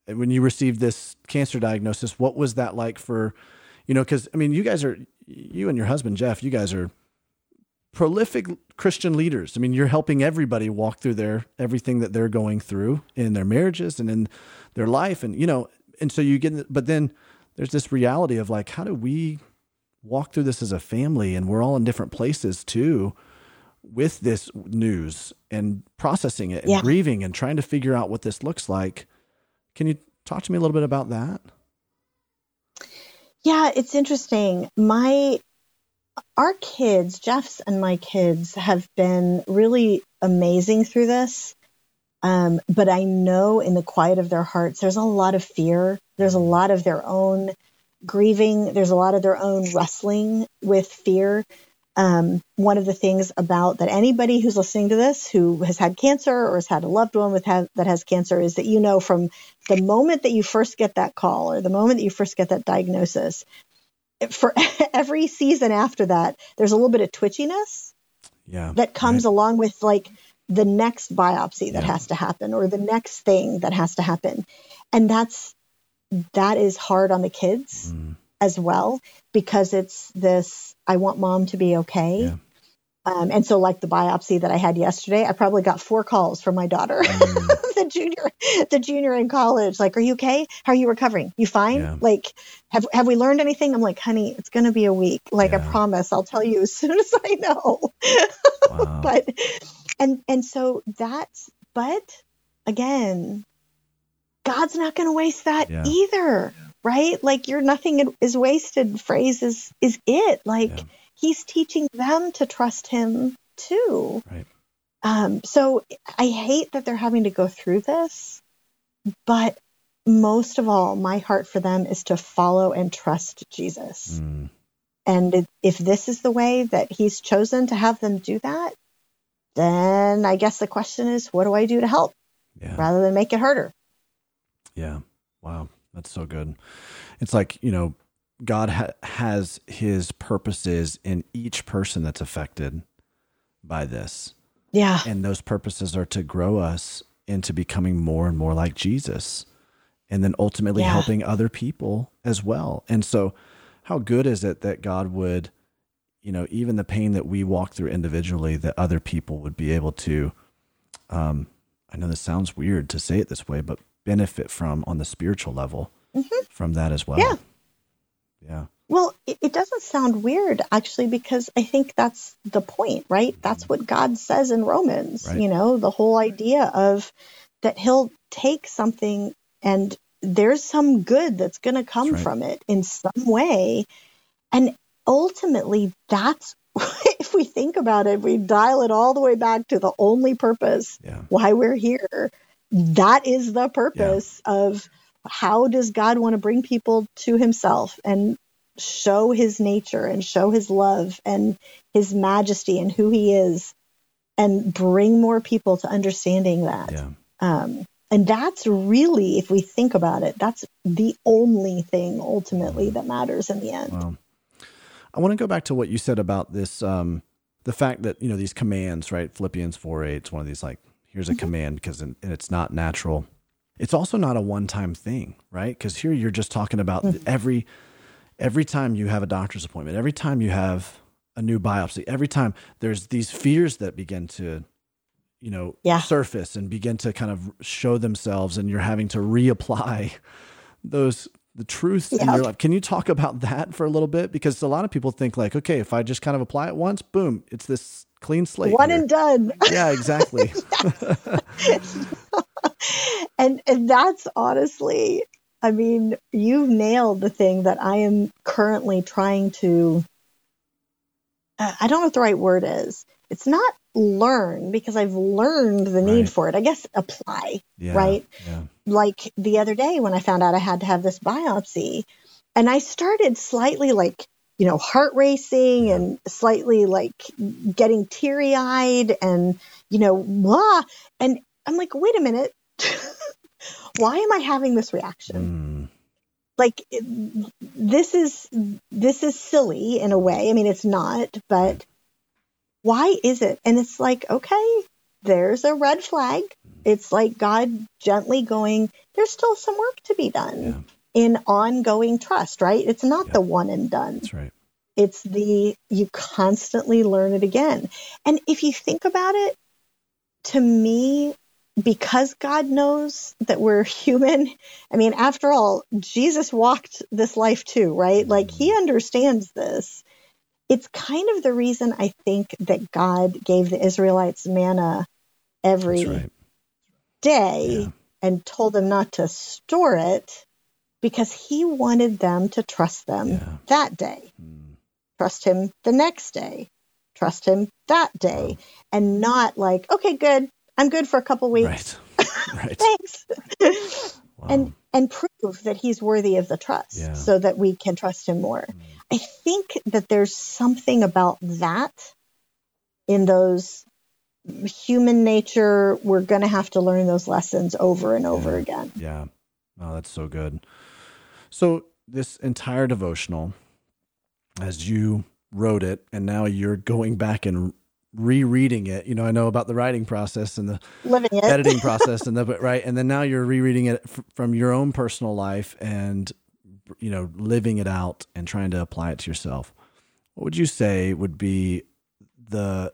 When you received this cancer diagnosis, what was that like for, you know, because I mean, you guys are, you and your husband, Jeff, you guys are prolific Christian leaders. I mean, you're helping everybody walk through their, everything that they're going through in their marriages and in their life. And, you know, and so you get, but then there's this reality of like, how do we walk through this as a family? And we're all in different places too with this news and processing it and Yeah. grieving and trying to figure out what this looks like. Can you talk to me a little bit about that? Yeah, it's interesting. My our kids, Jeff's and my kids, have been really amazing through this. Um, but I know in the quiet of their hearts, there's a lot of fear. There's a lot of their own grieving. There's a lot of their own wrestling with fear. Um, one of the things about that anybody who's listening to this who has had cancer or has had a loved one with have, that has cancer is that you know from the moment that you first get that call or the moment that you first get that diagnosis, for [LAUGHS] every season after that, there's a little bit of twitchiness Yeah. that comes right. along with like the next biopsy that Yeah. has to happen or the next thing that has to happen. And that's that is hard on the kids Mm, as well because it's this I want mom to be okay. Yeah. Um, and so like the biopsy that I had yesterday, I probably got four calls from my daughter, [LAUGHS] Mm. the junior, the junior in college. Like, are you okay? How are you recovering? You fine? Yeah. Like, have, have we learned anything? I'm like, honey, it's going to be a week. Like, I promise I'll tell you as [LAUGHS] soon as I know. wow. [LAUGHS] but, and, and so that's, but again, God's not going to waste that Yeah. either. Right? Like your nothing is wasted phrase is, is it like Yeah. he's teaching them to trust him too. Right. Um, so I hate that they're having to go through this, but most of all, my heart for them is to follow and trust Jesus. Mm, And if- if this is the way that he's chosen to have them do that, then I guess the question is, what do I do to help yeah. rather than make it harder? Yeah. Wow. That's so good. It's like, you know, God ha- has his purposes in each person that's affected by this. Yeah. And those purposes are to grow us into becoming more and more like Jesus and then ultimately Yeah. helping other people as well. And so, how good is it that God would, you know, even the pain that we walk through individually, that other people would be able to, um, I know this sounds weird to say it this way, but benefit from on the spiritual level from that as well. Mm-hmm. Yeah. Yeah. Well, it, it doesn't sound weird actually, because I think that's the point, right? That's what God says in Romans, Right. you know, the whole idea of that he'll take something and there's some good that's going to come right. from it in some way. And ultimately, that's [LAUGHS] if we think about it, we dial it all the way back to the only purpose Yeah. why we're here. That is the purpose of how does God want to bring people to himself and show his nature and show his love and his majesty and who he is and bring more people to understanding that. Yeah. Um, and that's really, if we think about it, that's the only thing ultimately that matters in the end. Wow. I want to go back to what you said about this, um, the fact that, you know, these commands, right? Philippians 4 8, it's one of these like, here's a command because and it's not natural. It's also not a one time thing, right? Because here you're just talking about mm. every, every time you have a doctor's appointment, every time you have a new biopsy, every time there's these fears that begin to, you know, Yeah. surface and begin to kind of show themselves and you're having to reapply those the truths in your life. Can you talk about that for a little bit? Because a lot of people think like, okay, if I just kind of apply it once, boom, it's this clean slate. One here. and done. yeah, exactly. [LAUGHS] and and that's honestly i mean you've nailed the thing that i am currently trying to uh, i don't know what the right word is it's not learn because i've learned the need Right. for it i guess apply Yeah, Right. Yeah. like the other day when i found out i had to have this biopsy and i started slightly like you know heart racing Yeah. and slightly like getting teary eyed and you know blah. And i'm like wait a minute. [LAUGHS] Why am i having this reaction? Mm, like this is this is silly in a way. I mean it's not but why is it? And it's like okay there's a red flag. It's like god gently going there's still some work to be done. Yeah. In ongoing trust right it's not Yeah. the one and done that's right. it's the you constantly learn it again and if you think about it to me because God knows that we're [LAUGHS] human, I mean, after all, Jesus walked this life too, right? Like he mm-hmm. understands this. It's kind of the reason I think that God gave the Israelites manna every right. day Yeah. and told them not to store it because he wanted them to trust them Yeah. that day, Mm, trust him the next day, trust him that day, and not like, okay, good, I'm good for a couple weeks. right. [LAUGHS] right. Thanks. Wow. and and prove that he's worthy of the trust Yeah. so that we can trust him more. I think that there's something about that in those human nature we're going to have to learn those lessons over and over Yeah. again. Yeah. Oh, that's so good. So this entire devotional, as you wrote it, and now you're going back and rereading it. You know, I know about the writing process and the Living it. editing [LAUGHS] process, and the but right, and then now you're rereading it f- from your own personal life and you know living it out and trying to apply it to yourself. What would you say would be the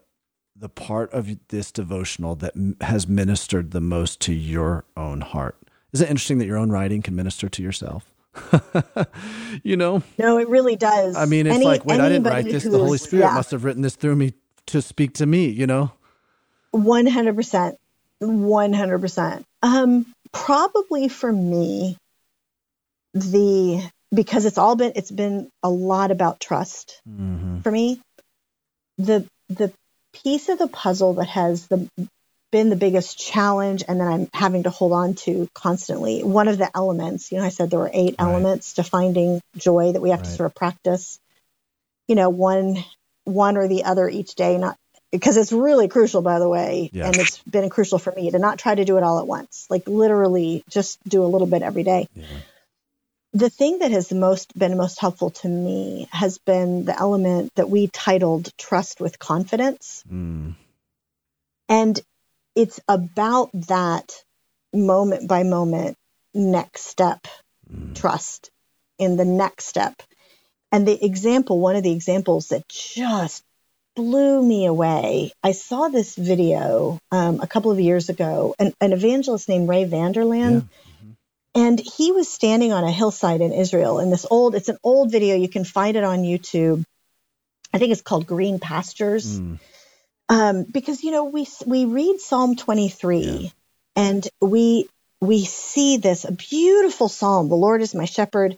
the part of this devotional that m- has ministered the most to your own heart? Is it interesting that your own writing can minister to yourself? [LAUGHS] you know, No, it really does. I mean, it's Any- like, wait, I didn't write this. The Holy Spirit yeah. must have written this through me to speak to me, you know? One hundred percent, one hundred percent. Um, probably for me, the because it's all been it's been a lot about trust Mm-hmm. for me. The the piece of the puzzle that has the been the biggest challenge, and then I'm having to hold on to constantly. One of the elements, you know, I said there were eight Right. elements to finding joy that we have to sort of practice. You know, one one or the other each day, not because it's really crucial, by the way, Yeah. and it's been crucial for me to not try to do it all at once. Like literally, just do a little bit every day. Yeah. The thing that has the most been most helpful to me has been the element that we titled trust with confidence. Mm. And it's about that moment by moment next step mm. trust in the next step. And the example, one of the examples that just blew me away. I saw this video um, a couple of years ago, an, an evangelist named Ray Vander Laan. Yeah. Mm-hmm. And he was standing on a hillside in Israel in this old, it's an old video. You can find it on YouTube. I think it's called Green Pastures. Mm. Um, because, you know, we, we read Psalm 23 yeah. and we, we see this a beautiful psalm. The Lord is my shepherd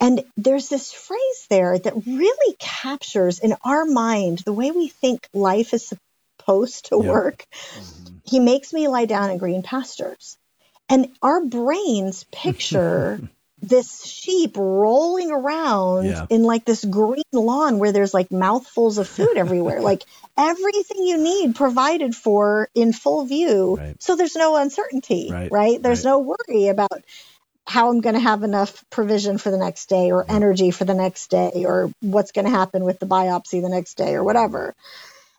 and there's this phrase there that really captures in our mind the way we think life is supposed to yep. work. Mm-hmm. He makes me lie down in green pastures. And our brains picture [LAUGHS] this sheep rolling around yeah. in like this green lawn where there's like mouthfuls of food [LAUGHS] everywhere, like everything you need provided for in full view. Right. So there's no uncertainty, right? right? There's right. no worry about how I'm going to have enough provision for the next day or energy for the next day or what's going to happen with the biopsy the next day or whatever.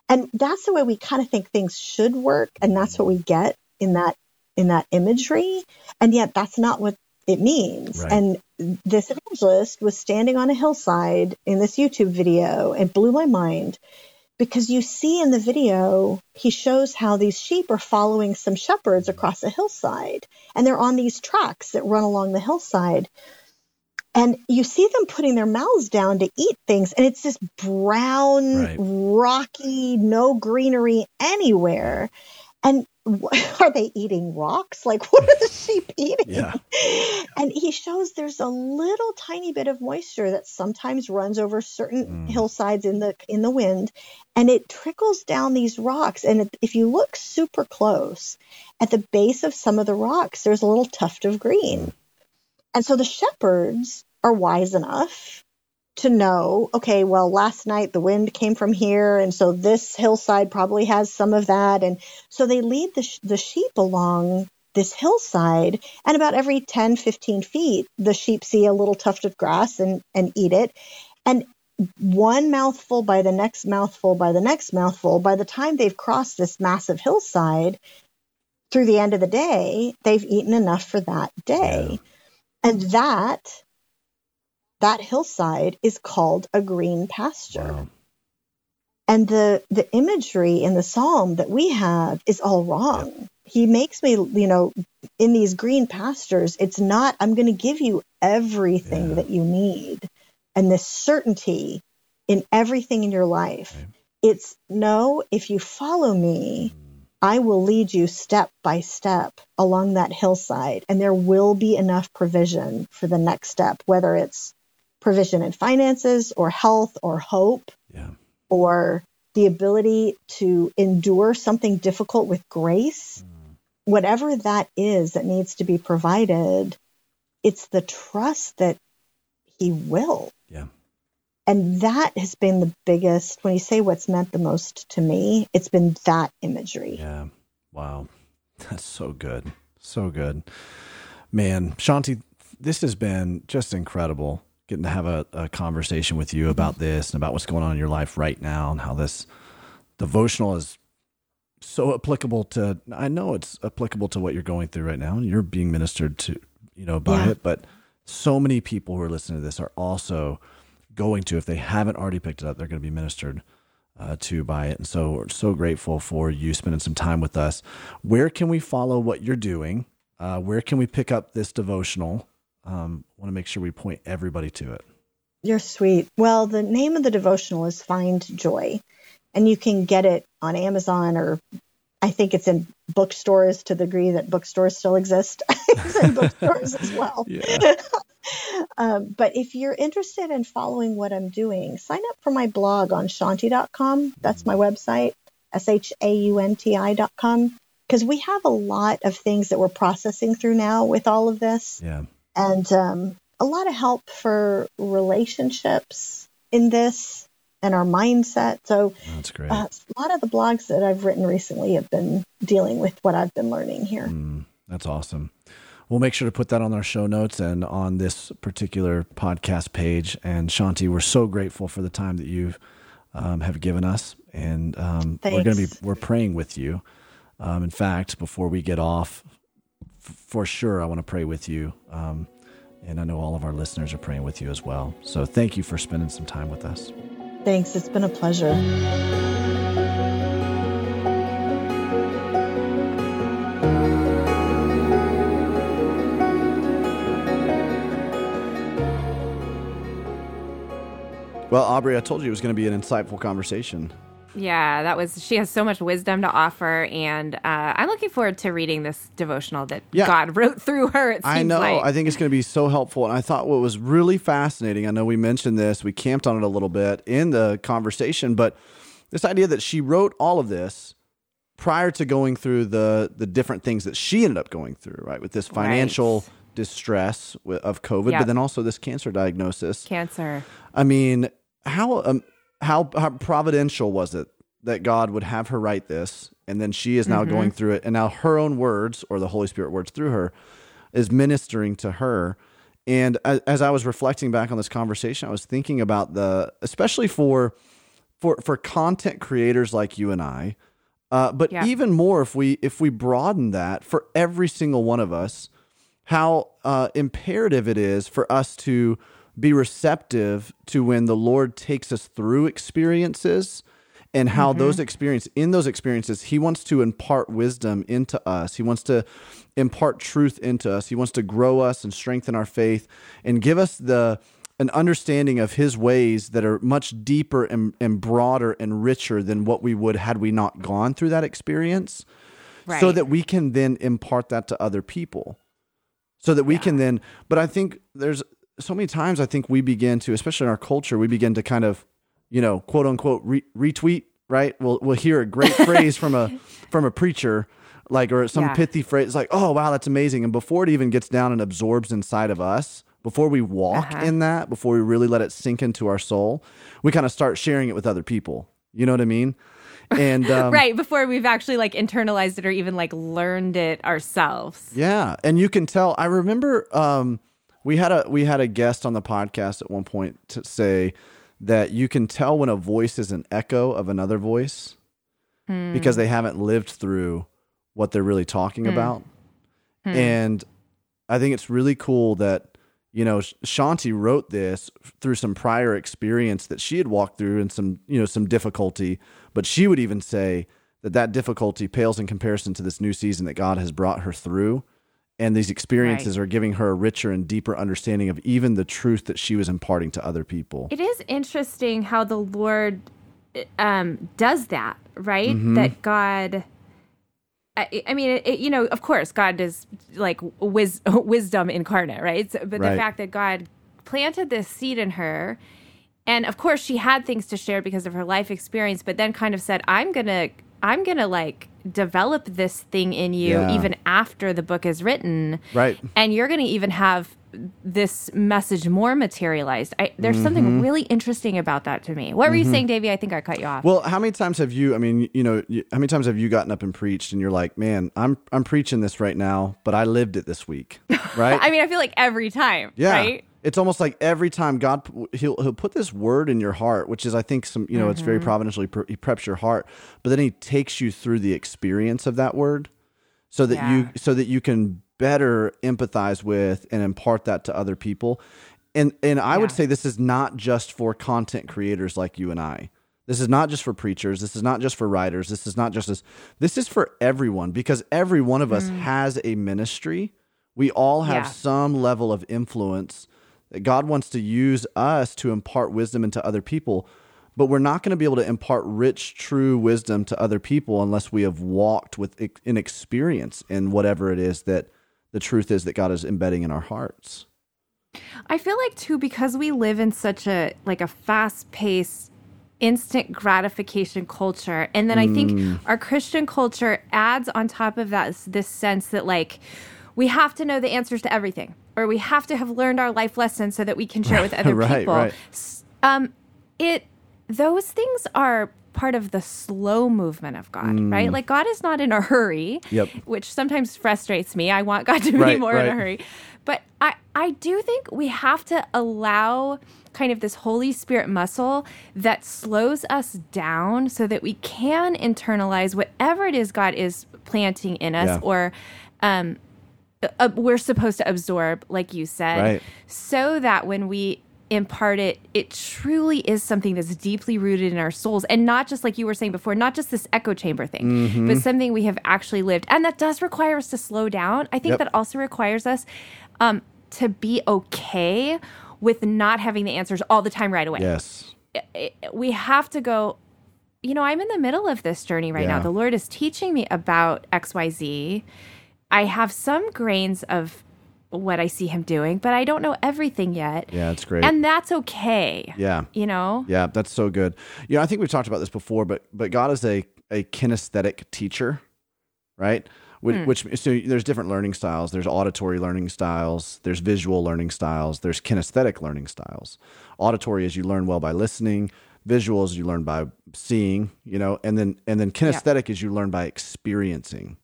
And that's the way we kind of think things should work and that's what we get in that in that imagery and yet that's not what it means. Right. And this evangelist was standing on a hillside in this YouTube video and blew my mind because you see in the video, he shows how these sheep are following some shepherds mm-hmm. across a hillside and they're on these tracks that run along the hillside. And you see them putting their mouths down to eat things, and it's this brown, right. rocky, no greenery anywhere. And [LAUGHS] are they eating rocks? Like, what are the [LAUGHS] sheep eating? Yeah. And he shows there's a little tiny bit of moisture that sometimes runs over certain mm. hillsides in the in the wind, and it trickles down these rocks. And if you look super close at the base of some of the rocks, there's a little tuft of green. And so the shepherds are wise enough to know, okay, well, last night the wind came from here, and so this hillside probably has some of that. And so they lead the, the sheep along this hillside, and about every 10, 15 feet, the sheep see a little tuft of grass and, and eat it. And one mouthful by the next mouthful by the next mouthful, by the time they've crossed this massive hillside, through the end of the day, they've eaten enough for that day. Yeah. And that that hillside is called a green pasture. Wow. And the, the imagery in the psalm that we have is all wrong. Yep. He makes me, you know, in these green pastures, it's not, I'm going to give you everything yeah. that you need and this certainty in everything in your life. Okay. It's no, if you follow me, mm. I will lead you step by step along that hillside, and there will be enough provision for the next step, whether it's provision in finances or health or hope yeah. or the ability to endure something difficult with grace, mm. whatever that is that needs to be provided, it's the trust that he will. Yeah. And that has been the biggest, when you say what's meant the most to me, it's been that imagery. Yeah. Wow. [LAUGHS] That's so good. So good. Man, Shaunti, this has been just incredible getting to have a, a conversation with you about this and about what's going on in your life right now and how this devotional is so applicable to I know it's applicable to what you're going through right now and you're being ministered to you know by yeah. it but so many people who are listening to this are also going to if they haven't already picked it up they're going to be ministered uh, to by it. And so we're so grateful for you spending some time with us. Where can we follow what you're doing? Uh, where can we pick up this devotional um, want to make sure we point everybody to it. You're sweet. Well, the name of the devotional is Find Joy, and you can get it on Amazon or I think it's in bookstores to the degree that bookstores still exist. [LAUGHS] it's in bookstores as well. [LAUGHS] um, but if you're interested in following what I'm doing, sign up for my blog on shaunti.com. That's my website, S H A U N T I.com. Because we have a lot of things that we're processing through now with all of this. Yeah and um, a lot of help for relationships in this and our mindset. So that's great. Uh, a lot of the blogs that I've written recently have been dealing with what I've been learning here. Mm, that's awesome. We'll make sure to put that on our show notes and on this particular podcast page. And Shaunti, we're so grateful for the time that you um, have given us and um, we're going to be we're praying with you. Um, in fact, before we get off, for sure, I want to pray with you. Um, and I know all of our listeners are praying with you as well. So thank you for spending some time with us. Thanks. It's been a pleasure. Well, Aubrey, I told you it was going to be an insightful conversation. Yeah, that was. She has so much wisdom to offer, and uh, I'm looking forward to reading this devotional that Yeah. God [LAUGHS] wrote through her. It seems I know. Like. I think it's going to be so helpful. And I thought what was really fascinating, I know we mentioned this, we camped on it a little bit in the conversation, but this idea that she wrote all of this prior to going through the the different things that she ended up going through, right? With this financial distress of COVID, Yep. but then also this cancer diagnosis. cancer. I mean, how um, how how providential was it that God would have her write this, and then she is now going through it, and now her own words or the Holy Spirit words through her is ministering to her. And as, as I was reflecting back on this conversation, I was thinking about the, especially for for for content creators like you and I, uh, but Yeah. even more if we if we broaden that for every single one of us, how uh, imperative it is for us to be receptive to when the Lord takes us through experiences and how mm-hmm. those experiences in those experiences he wants to impart wisdom into us. He wants to impart truth into us. He wants to grow us and strengthen our faith and give us the an understanding of his ways that are much deeper and, and broader and richer than what we would had we not gone through that experience. So that we can then impart that to other people. So that we can then but i think there's so many times i think we begin to especially in our culture we begin to kind of you know quote unquote re- retweet right we'll we'll hear a great [LAUGHS] phrase from a from a preacher like or some Yeah. pithy phrase like oh wow that's amazing and before it even gets down and absorbs inside of us before we walk Uh-huh. in that before we really let it sink into our soul we kind of start sharing it with other people you know what i mean and [LAUGHS] um, right before we've actually like internalized it or even like learned it ourselves. Yeah, and you can tell. I remember um, we had a we had a guest on the podcast at one point to say that you can tell when a voice is an echo of another voice hmm. because they haven't lived through what they're really talking hmm. about. Hmm. And I think it's really cool that you know Shaunti wrote this through some prior experience that she had walked through and some you know some difficulty, but she would even say that that difficulty pales in comparison to this new season that God has brought her through. And these experiences are giving her a richer and deeper understanding of even the truth that she was imparting to other people. It is interesting how the Lord um, does that, right? Mm-hmm. That God. I, I mean, it, it- you know, of course, God is like wis- [LAUGHS] wisdom incarnate, right? So, but Right. the fact that God planted this seed in her, and of course, she had things to share because of her life experience, but then kind of said, "I'm gonna, I'm gonna like develop this thing in you Yeah. even after the book is written, Right. and you're going to even have this message more materialized. I, there's Mm-hmm. something really interesting about that to me. What were you saying, Davey? I think I cut you off. Well, how many times have you? I mean, you know, how many times have you gotten up and preached, and you're like, "Man, I'm I'm preaching this right now, but I lived it this week, [LAUGHS] right?" I mean, I feel like every time, yeah, right? It's almost like every time God he'll he'll put this word in your heart, which is I think some you know it's very mm-hmm. providentially pre- he preps your heart, but then he takes you through the experience of that word, so that you so that you can better empathize with and impart that to other people. And and I would say this is not just for content creators like you and I. This is not just for preachers. This is not just for writers. This is not just this. This is for everyone because every one of us mm. has a ministry. We all have Yeah. some level of influence that God wants to use us to impart wisdom into other people. But we're not going to be able to impart rich, true wisdom to other people unless we have walked with an experience in whatever it is that the truth is that God is embedding in our hearts. I feel like too because we live in such a like a fast-paced instant gratification culture and then I Mm. think our Christian culture adds on top of that this sense that like we have to know the answers to everything or we have to have learned our life lessons so that we can share it with other [LAUGHS] Right, people. right. Um it those things are part of the slow movement of God, right? Like God is not in a hurry, Mm. Yep. which sometimes frustrates me. I want God to be Right, more in a hurry. But I, I do think we have to allow kind of this Holy Spirit muscle that slows us down so that we can internalize whatever it is God is planting in us Yeah. or um, uh, we're supposed to absorb, like you said, Right. so that when we impart it, it truly is something that's deeply rooted in our souls and not just like you were saying before, not just this echo chamber thing, Mm-hmm. but something we have actually lived. And that does require us to slow down. I think Yep. that also requires us um, to be okay with not having the answers all the time right away Yes. it- we have to go you know i'm in the middle of this journey right now the lord is teaching me about xyz i have some grains of what i see him doing but i don't know everything yet Yeah, it's great. and that's okay yeah. you know Yeah, that's so good. You know, I think we've talked about this before, but but God is a a kinesthetic teacher, right? Which, Hmm. which so there's different learning styles. There's auditory learning styles. There's visual learning styles. There's kinesthetic learning styles. Auditory is you learn well by listening. Visual is you learn by seeing. You know, and then and then kinesthetic is you learn by experiencing.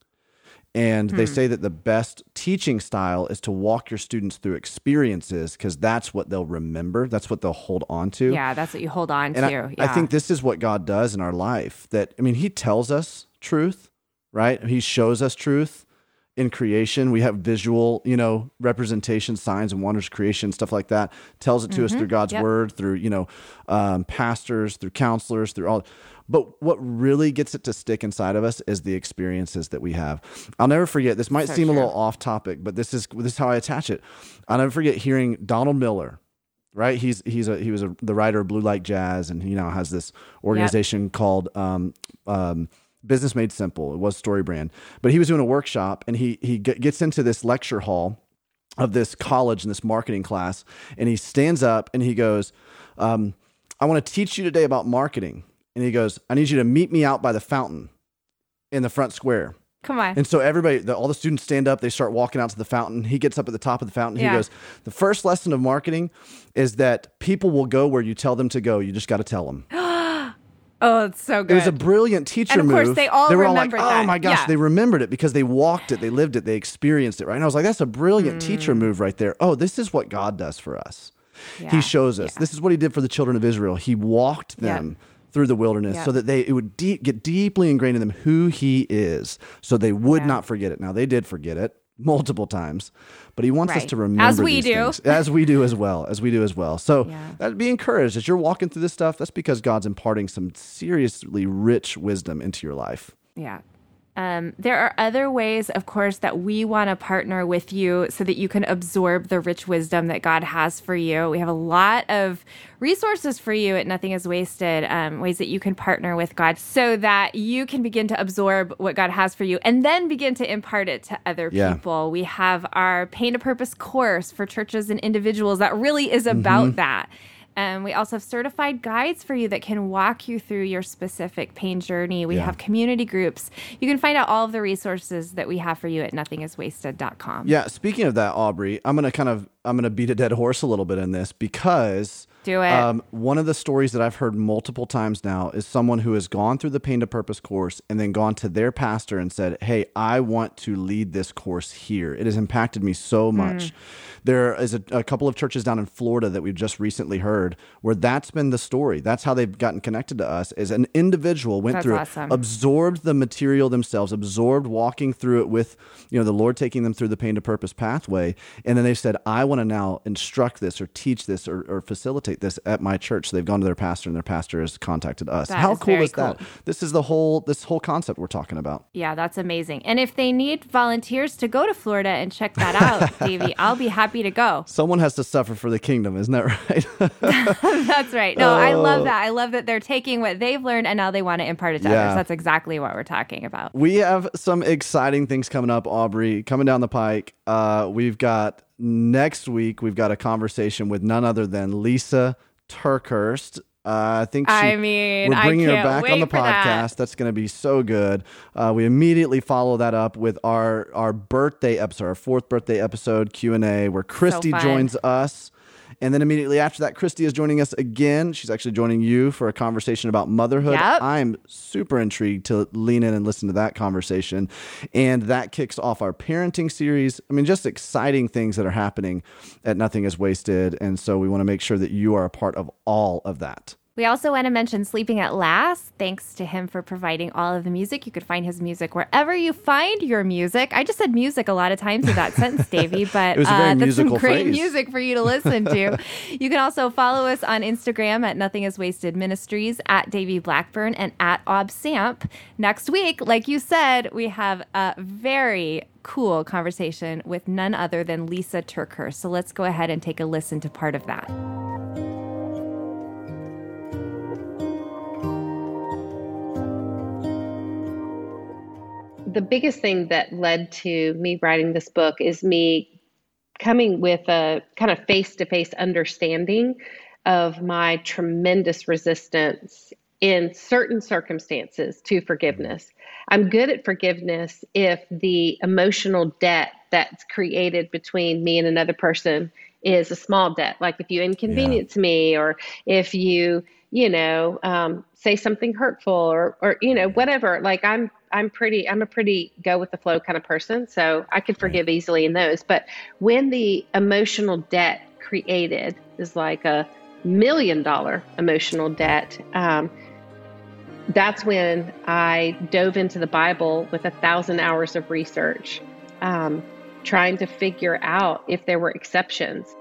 And Hmm. they say that the best teaching style is to walk your students through experiences because that's what they'll remember. That's what they'll hold on to. yeah that's what you hold on And to I, yeah. I think this is what God does in our life. That I mean, He tells us truth, right? He shows us truth in creation. We have visual, you know, representation, signs and wonders, creation, stuff like that. Tells it to us through God's Yep. word, through you know, um, pastors, through counselors, through all. But what really gets it to stick inside of us is the experiences that we have. I'll never forget. This might So seem a little off topic, but this is this is how I attach it. I'll never forget hearing Donald Miller right? He's he's a he was a, the writer of Blue Like Jazz, and he now has this organization called um, um, Business Made Simple. It was Story Brand, but he was doing a workshop, and he he ge- gets into this lecture hall of this college in this marketing class, and he stands up and he goes, um, "I want to teach you today about marketing," and he goes, "I need you to meet me out by the fountain in the front square." come on And so everybody, the, all the students stand up. They start walking out to the fountain. He gets up at the top of the fountain. Yeah. He goes, "The first lesson of marketing is that people will go where you tell them to go. You just got to tell them." [GASPS] oh it's so good. It was a brilliant teacher And of course, move. they all they were all like, "Oh that. my gosh!" Yeah. They remembered it because they walked it, they lived it, they experienced it. Right? And I was like, "That's a brilliant teacher Mm. move right there." Oh, this is what God does for us. Yeah. He shows us. This is what He did for the children of Israel. He walked them. Through the wilderness, Yeah. so that they it would deep, get deeply ingrained in them who he is, so they would Yeah. not forget it. Now they did forget it multiple times, but he wants us to remember As we do. things. as we do as well, as we do as well. So [LAUGHS] Yeah. that be encouraged as you're walking through this stuff. That's because God's imparting some seriously rich wisdom into your life. Yeah. Um, there are other ways, of course, that we want to partner with you so that you can absorb the rich wisdom that God has for you. We have a lot of resources for you at Nothing is Wasted, um, ways that you can partner with God so that you can begin to absorb what God has for you and then begin to impart it to other Yeah. people. We have our Pain to Purpose course for churches and individuals that really is about Mm-hmm. that. Um, we also have certified guides for you that can walk you through your specific pain journey. We Yeah. have community groups. You can find out all of the resources that we have for you at nothingiswasted.com. Yeah. Speaking of that, Aubrey, I'm gonna kind of I'm gonna beat a dead horse a little bit in this because Do it. Um, one of the stories that I've heard multiple times now is someone who has gone through the Pain to Purpose course and then gone to their pastor and said, "Hey, I want to lead this course here. It has impacted me so Hmm. much." There is a, a couple of churches down in Florida that we've just recently heard where that's been the story. That's how they've gotten connected to us. Is an individual went That's through awesome. it, absorbed the material themselves, absorbed walking through it with you know the Lord taking them through the Pain to Purpose pathway, and then they said, "I want to now instruct this or teach this or, or facilitate this at my church." So they've gone to their pastor, and their pastor has contacted us. That How is cool is that? This is the whole this whole concept we're talking about. Yeah, that's amazing. And if they need volunteers to go to Florida and check that out, [LAUGHS] Davey, I'll be happy to go. Someone has to suffer for the kingdom, isn't that right? [LAUGHS] [LAUGHS] That's right. No, I Oh. love that. I love that they're taking what they've learned and now they want to impart it to Yeah. others. That's exactly what we're talking about. We have some exciting things coming up, Aubrey, coming down the pike. Uh, we've got next week, we've got a conversation with none other than Lisa TerKeurst. Uh, I think she, I mean, we're bringing her back on the for that. podcast. That's going to be so good. Uh, we immediately follow that up with our our birthday episode, our fourth birthday episode Q and A, where Christy fun. joins us. And then immediately after that, Christy is joining us again. She's actually joining you for a conversation about motherhood. Yep. I'm super intrigued to lean in and listen to that conversation. And that kicks off our parenting series. I mean, just exciting things that are happening at Nothing is Wasted. And so we want to make sure that you are a part of all of that. We also want to mention Sleeping at Last. Thanks to him for providing all of the music. You could find his music wherever you find your music. I just said music a lot of times in that [LAUGHS] sentence, Davey, [LAUGHS] but uh, that's some great phrase. music for you to listen to. [LAUGHS] you can also follow us on Instagram at Nothing Is Wasted Ministries, at Davey Blackburn, and at Ob Samp. Next week, like you said, we have a very cool conversation with none other than Lisa TerKeurst. So let's go ahead and take a listen to part of that. The biggest thing that led to me writing this book is me coming with a kind of face to face understanding of my tremendous resistance in certain circumstances to forgiveness. I'm good at forgiveness if the emotional debt that's created between me and another person is a small debt. Like if you inconvenience yeah. me or if you, you know, um, say something hurtful or, or, you know, whatever. Like I'm I'm pretty I'm a pretty go with the flow kind of person, so I could forgive easily in those. But when the emotional debt created is like a million dollar emotional debt, um, that's when I dove into the Bible with a thousand hours of research, um, trying to figure out if there were exceptions.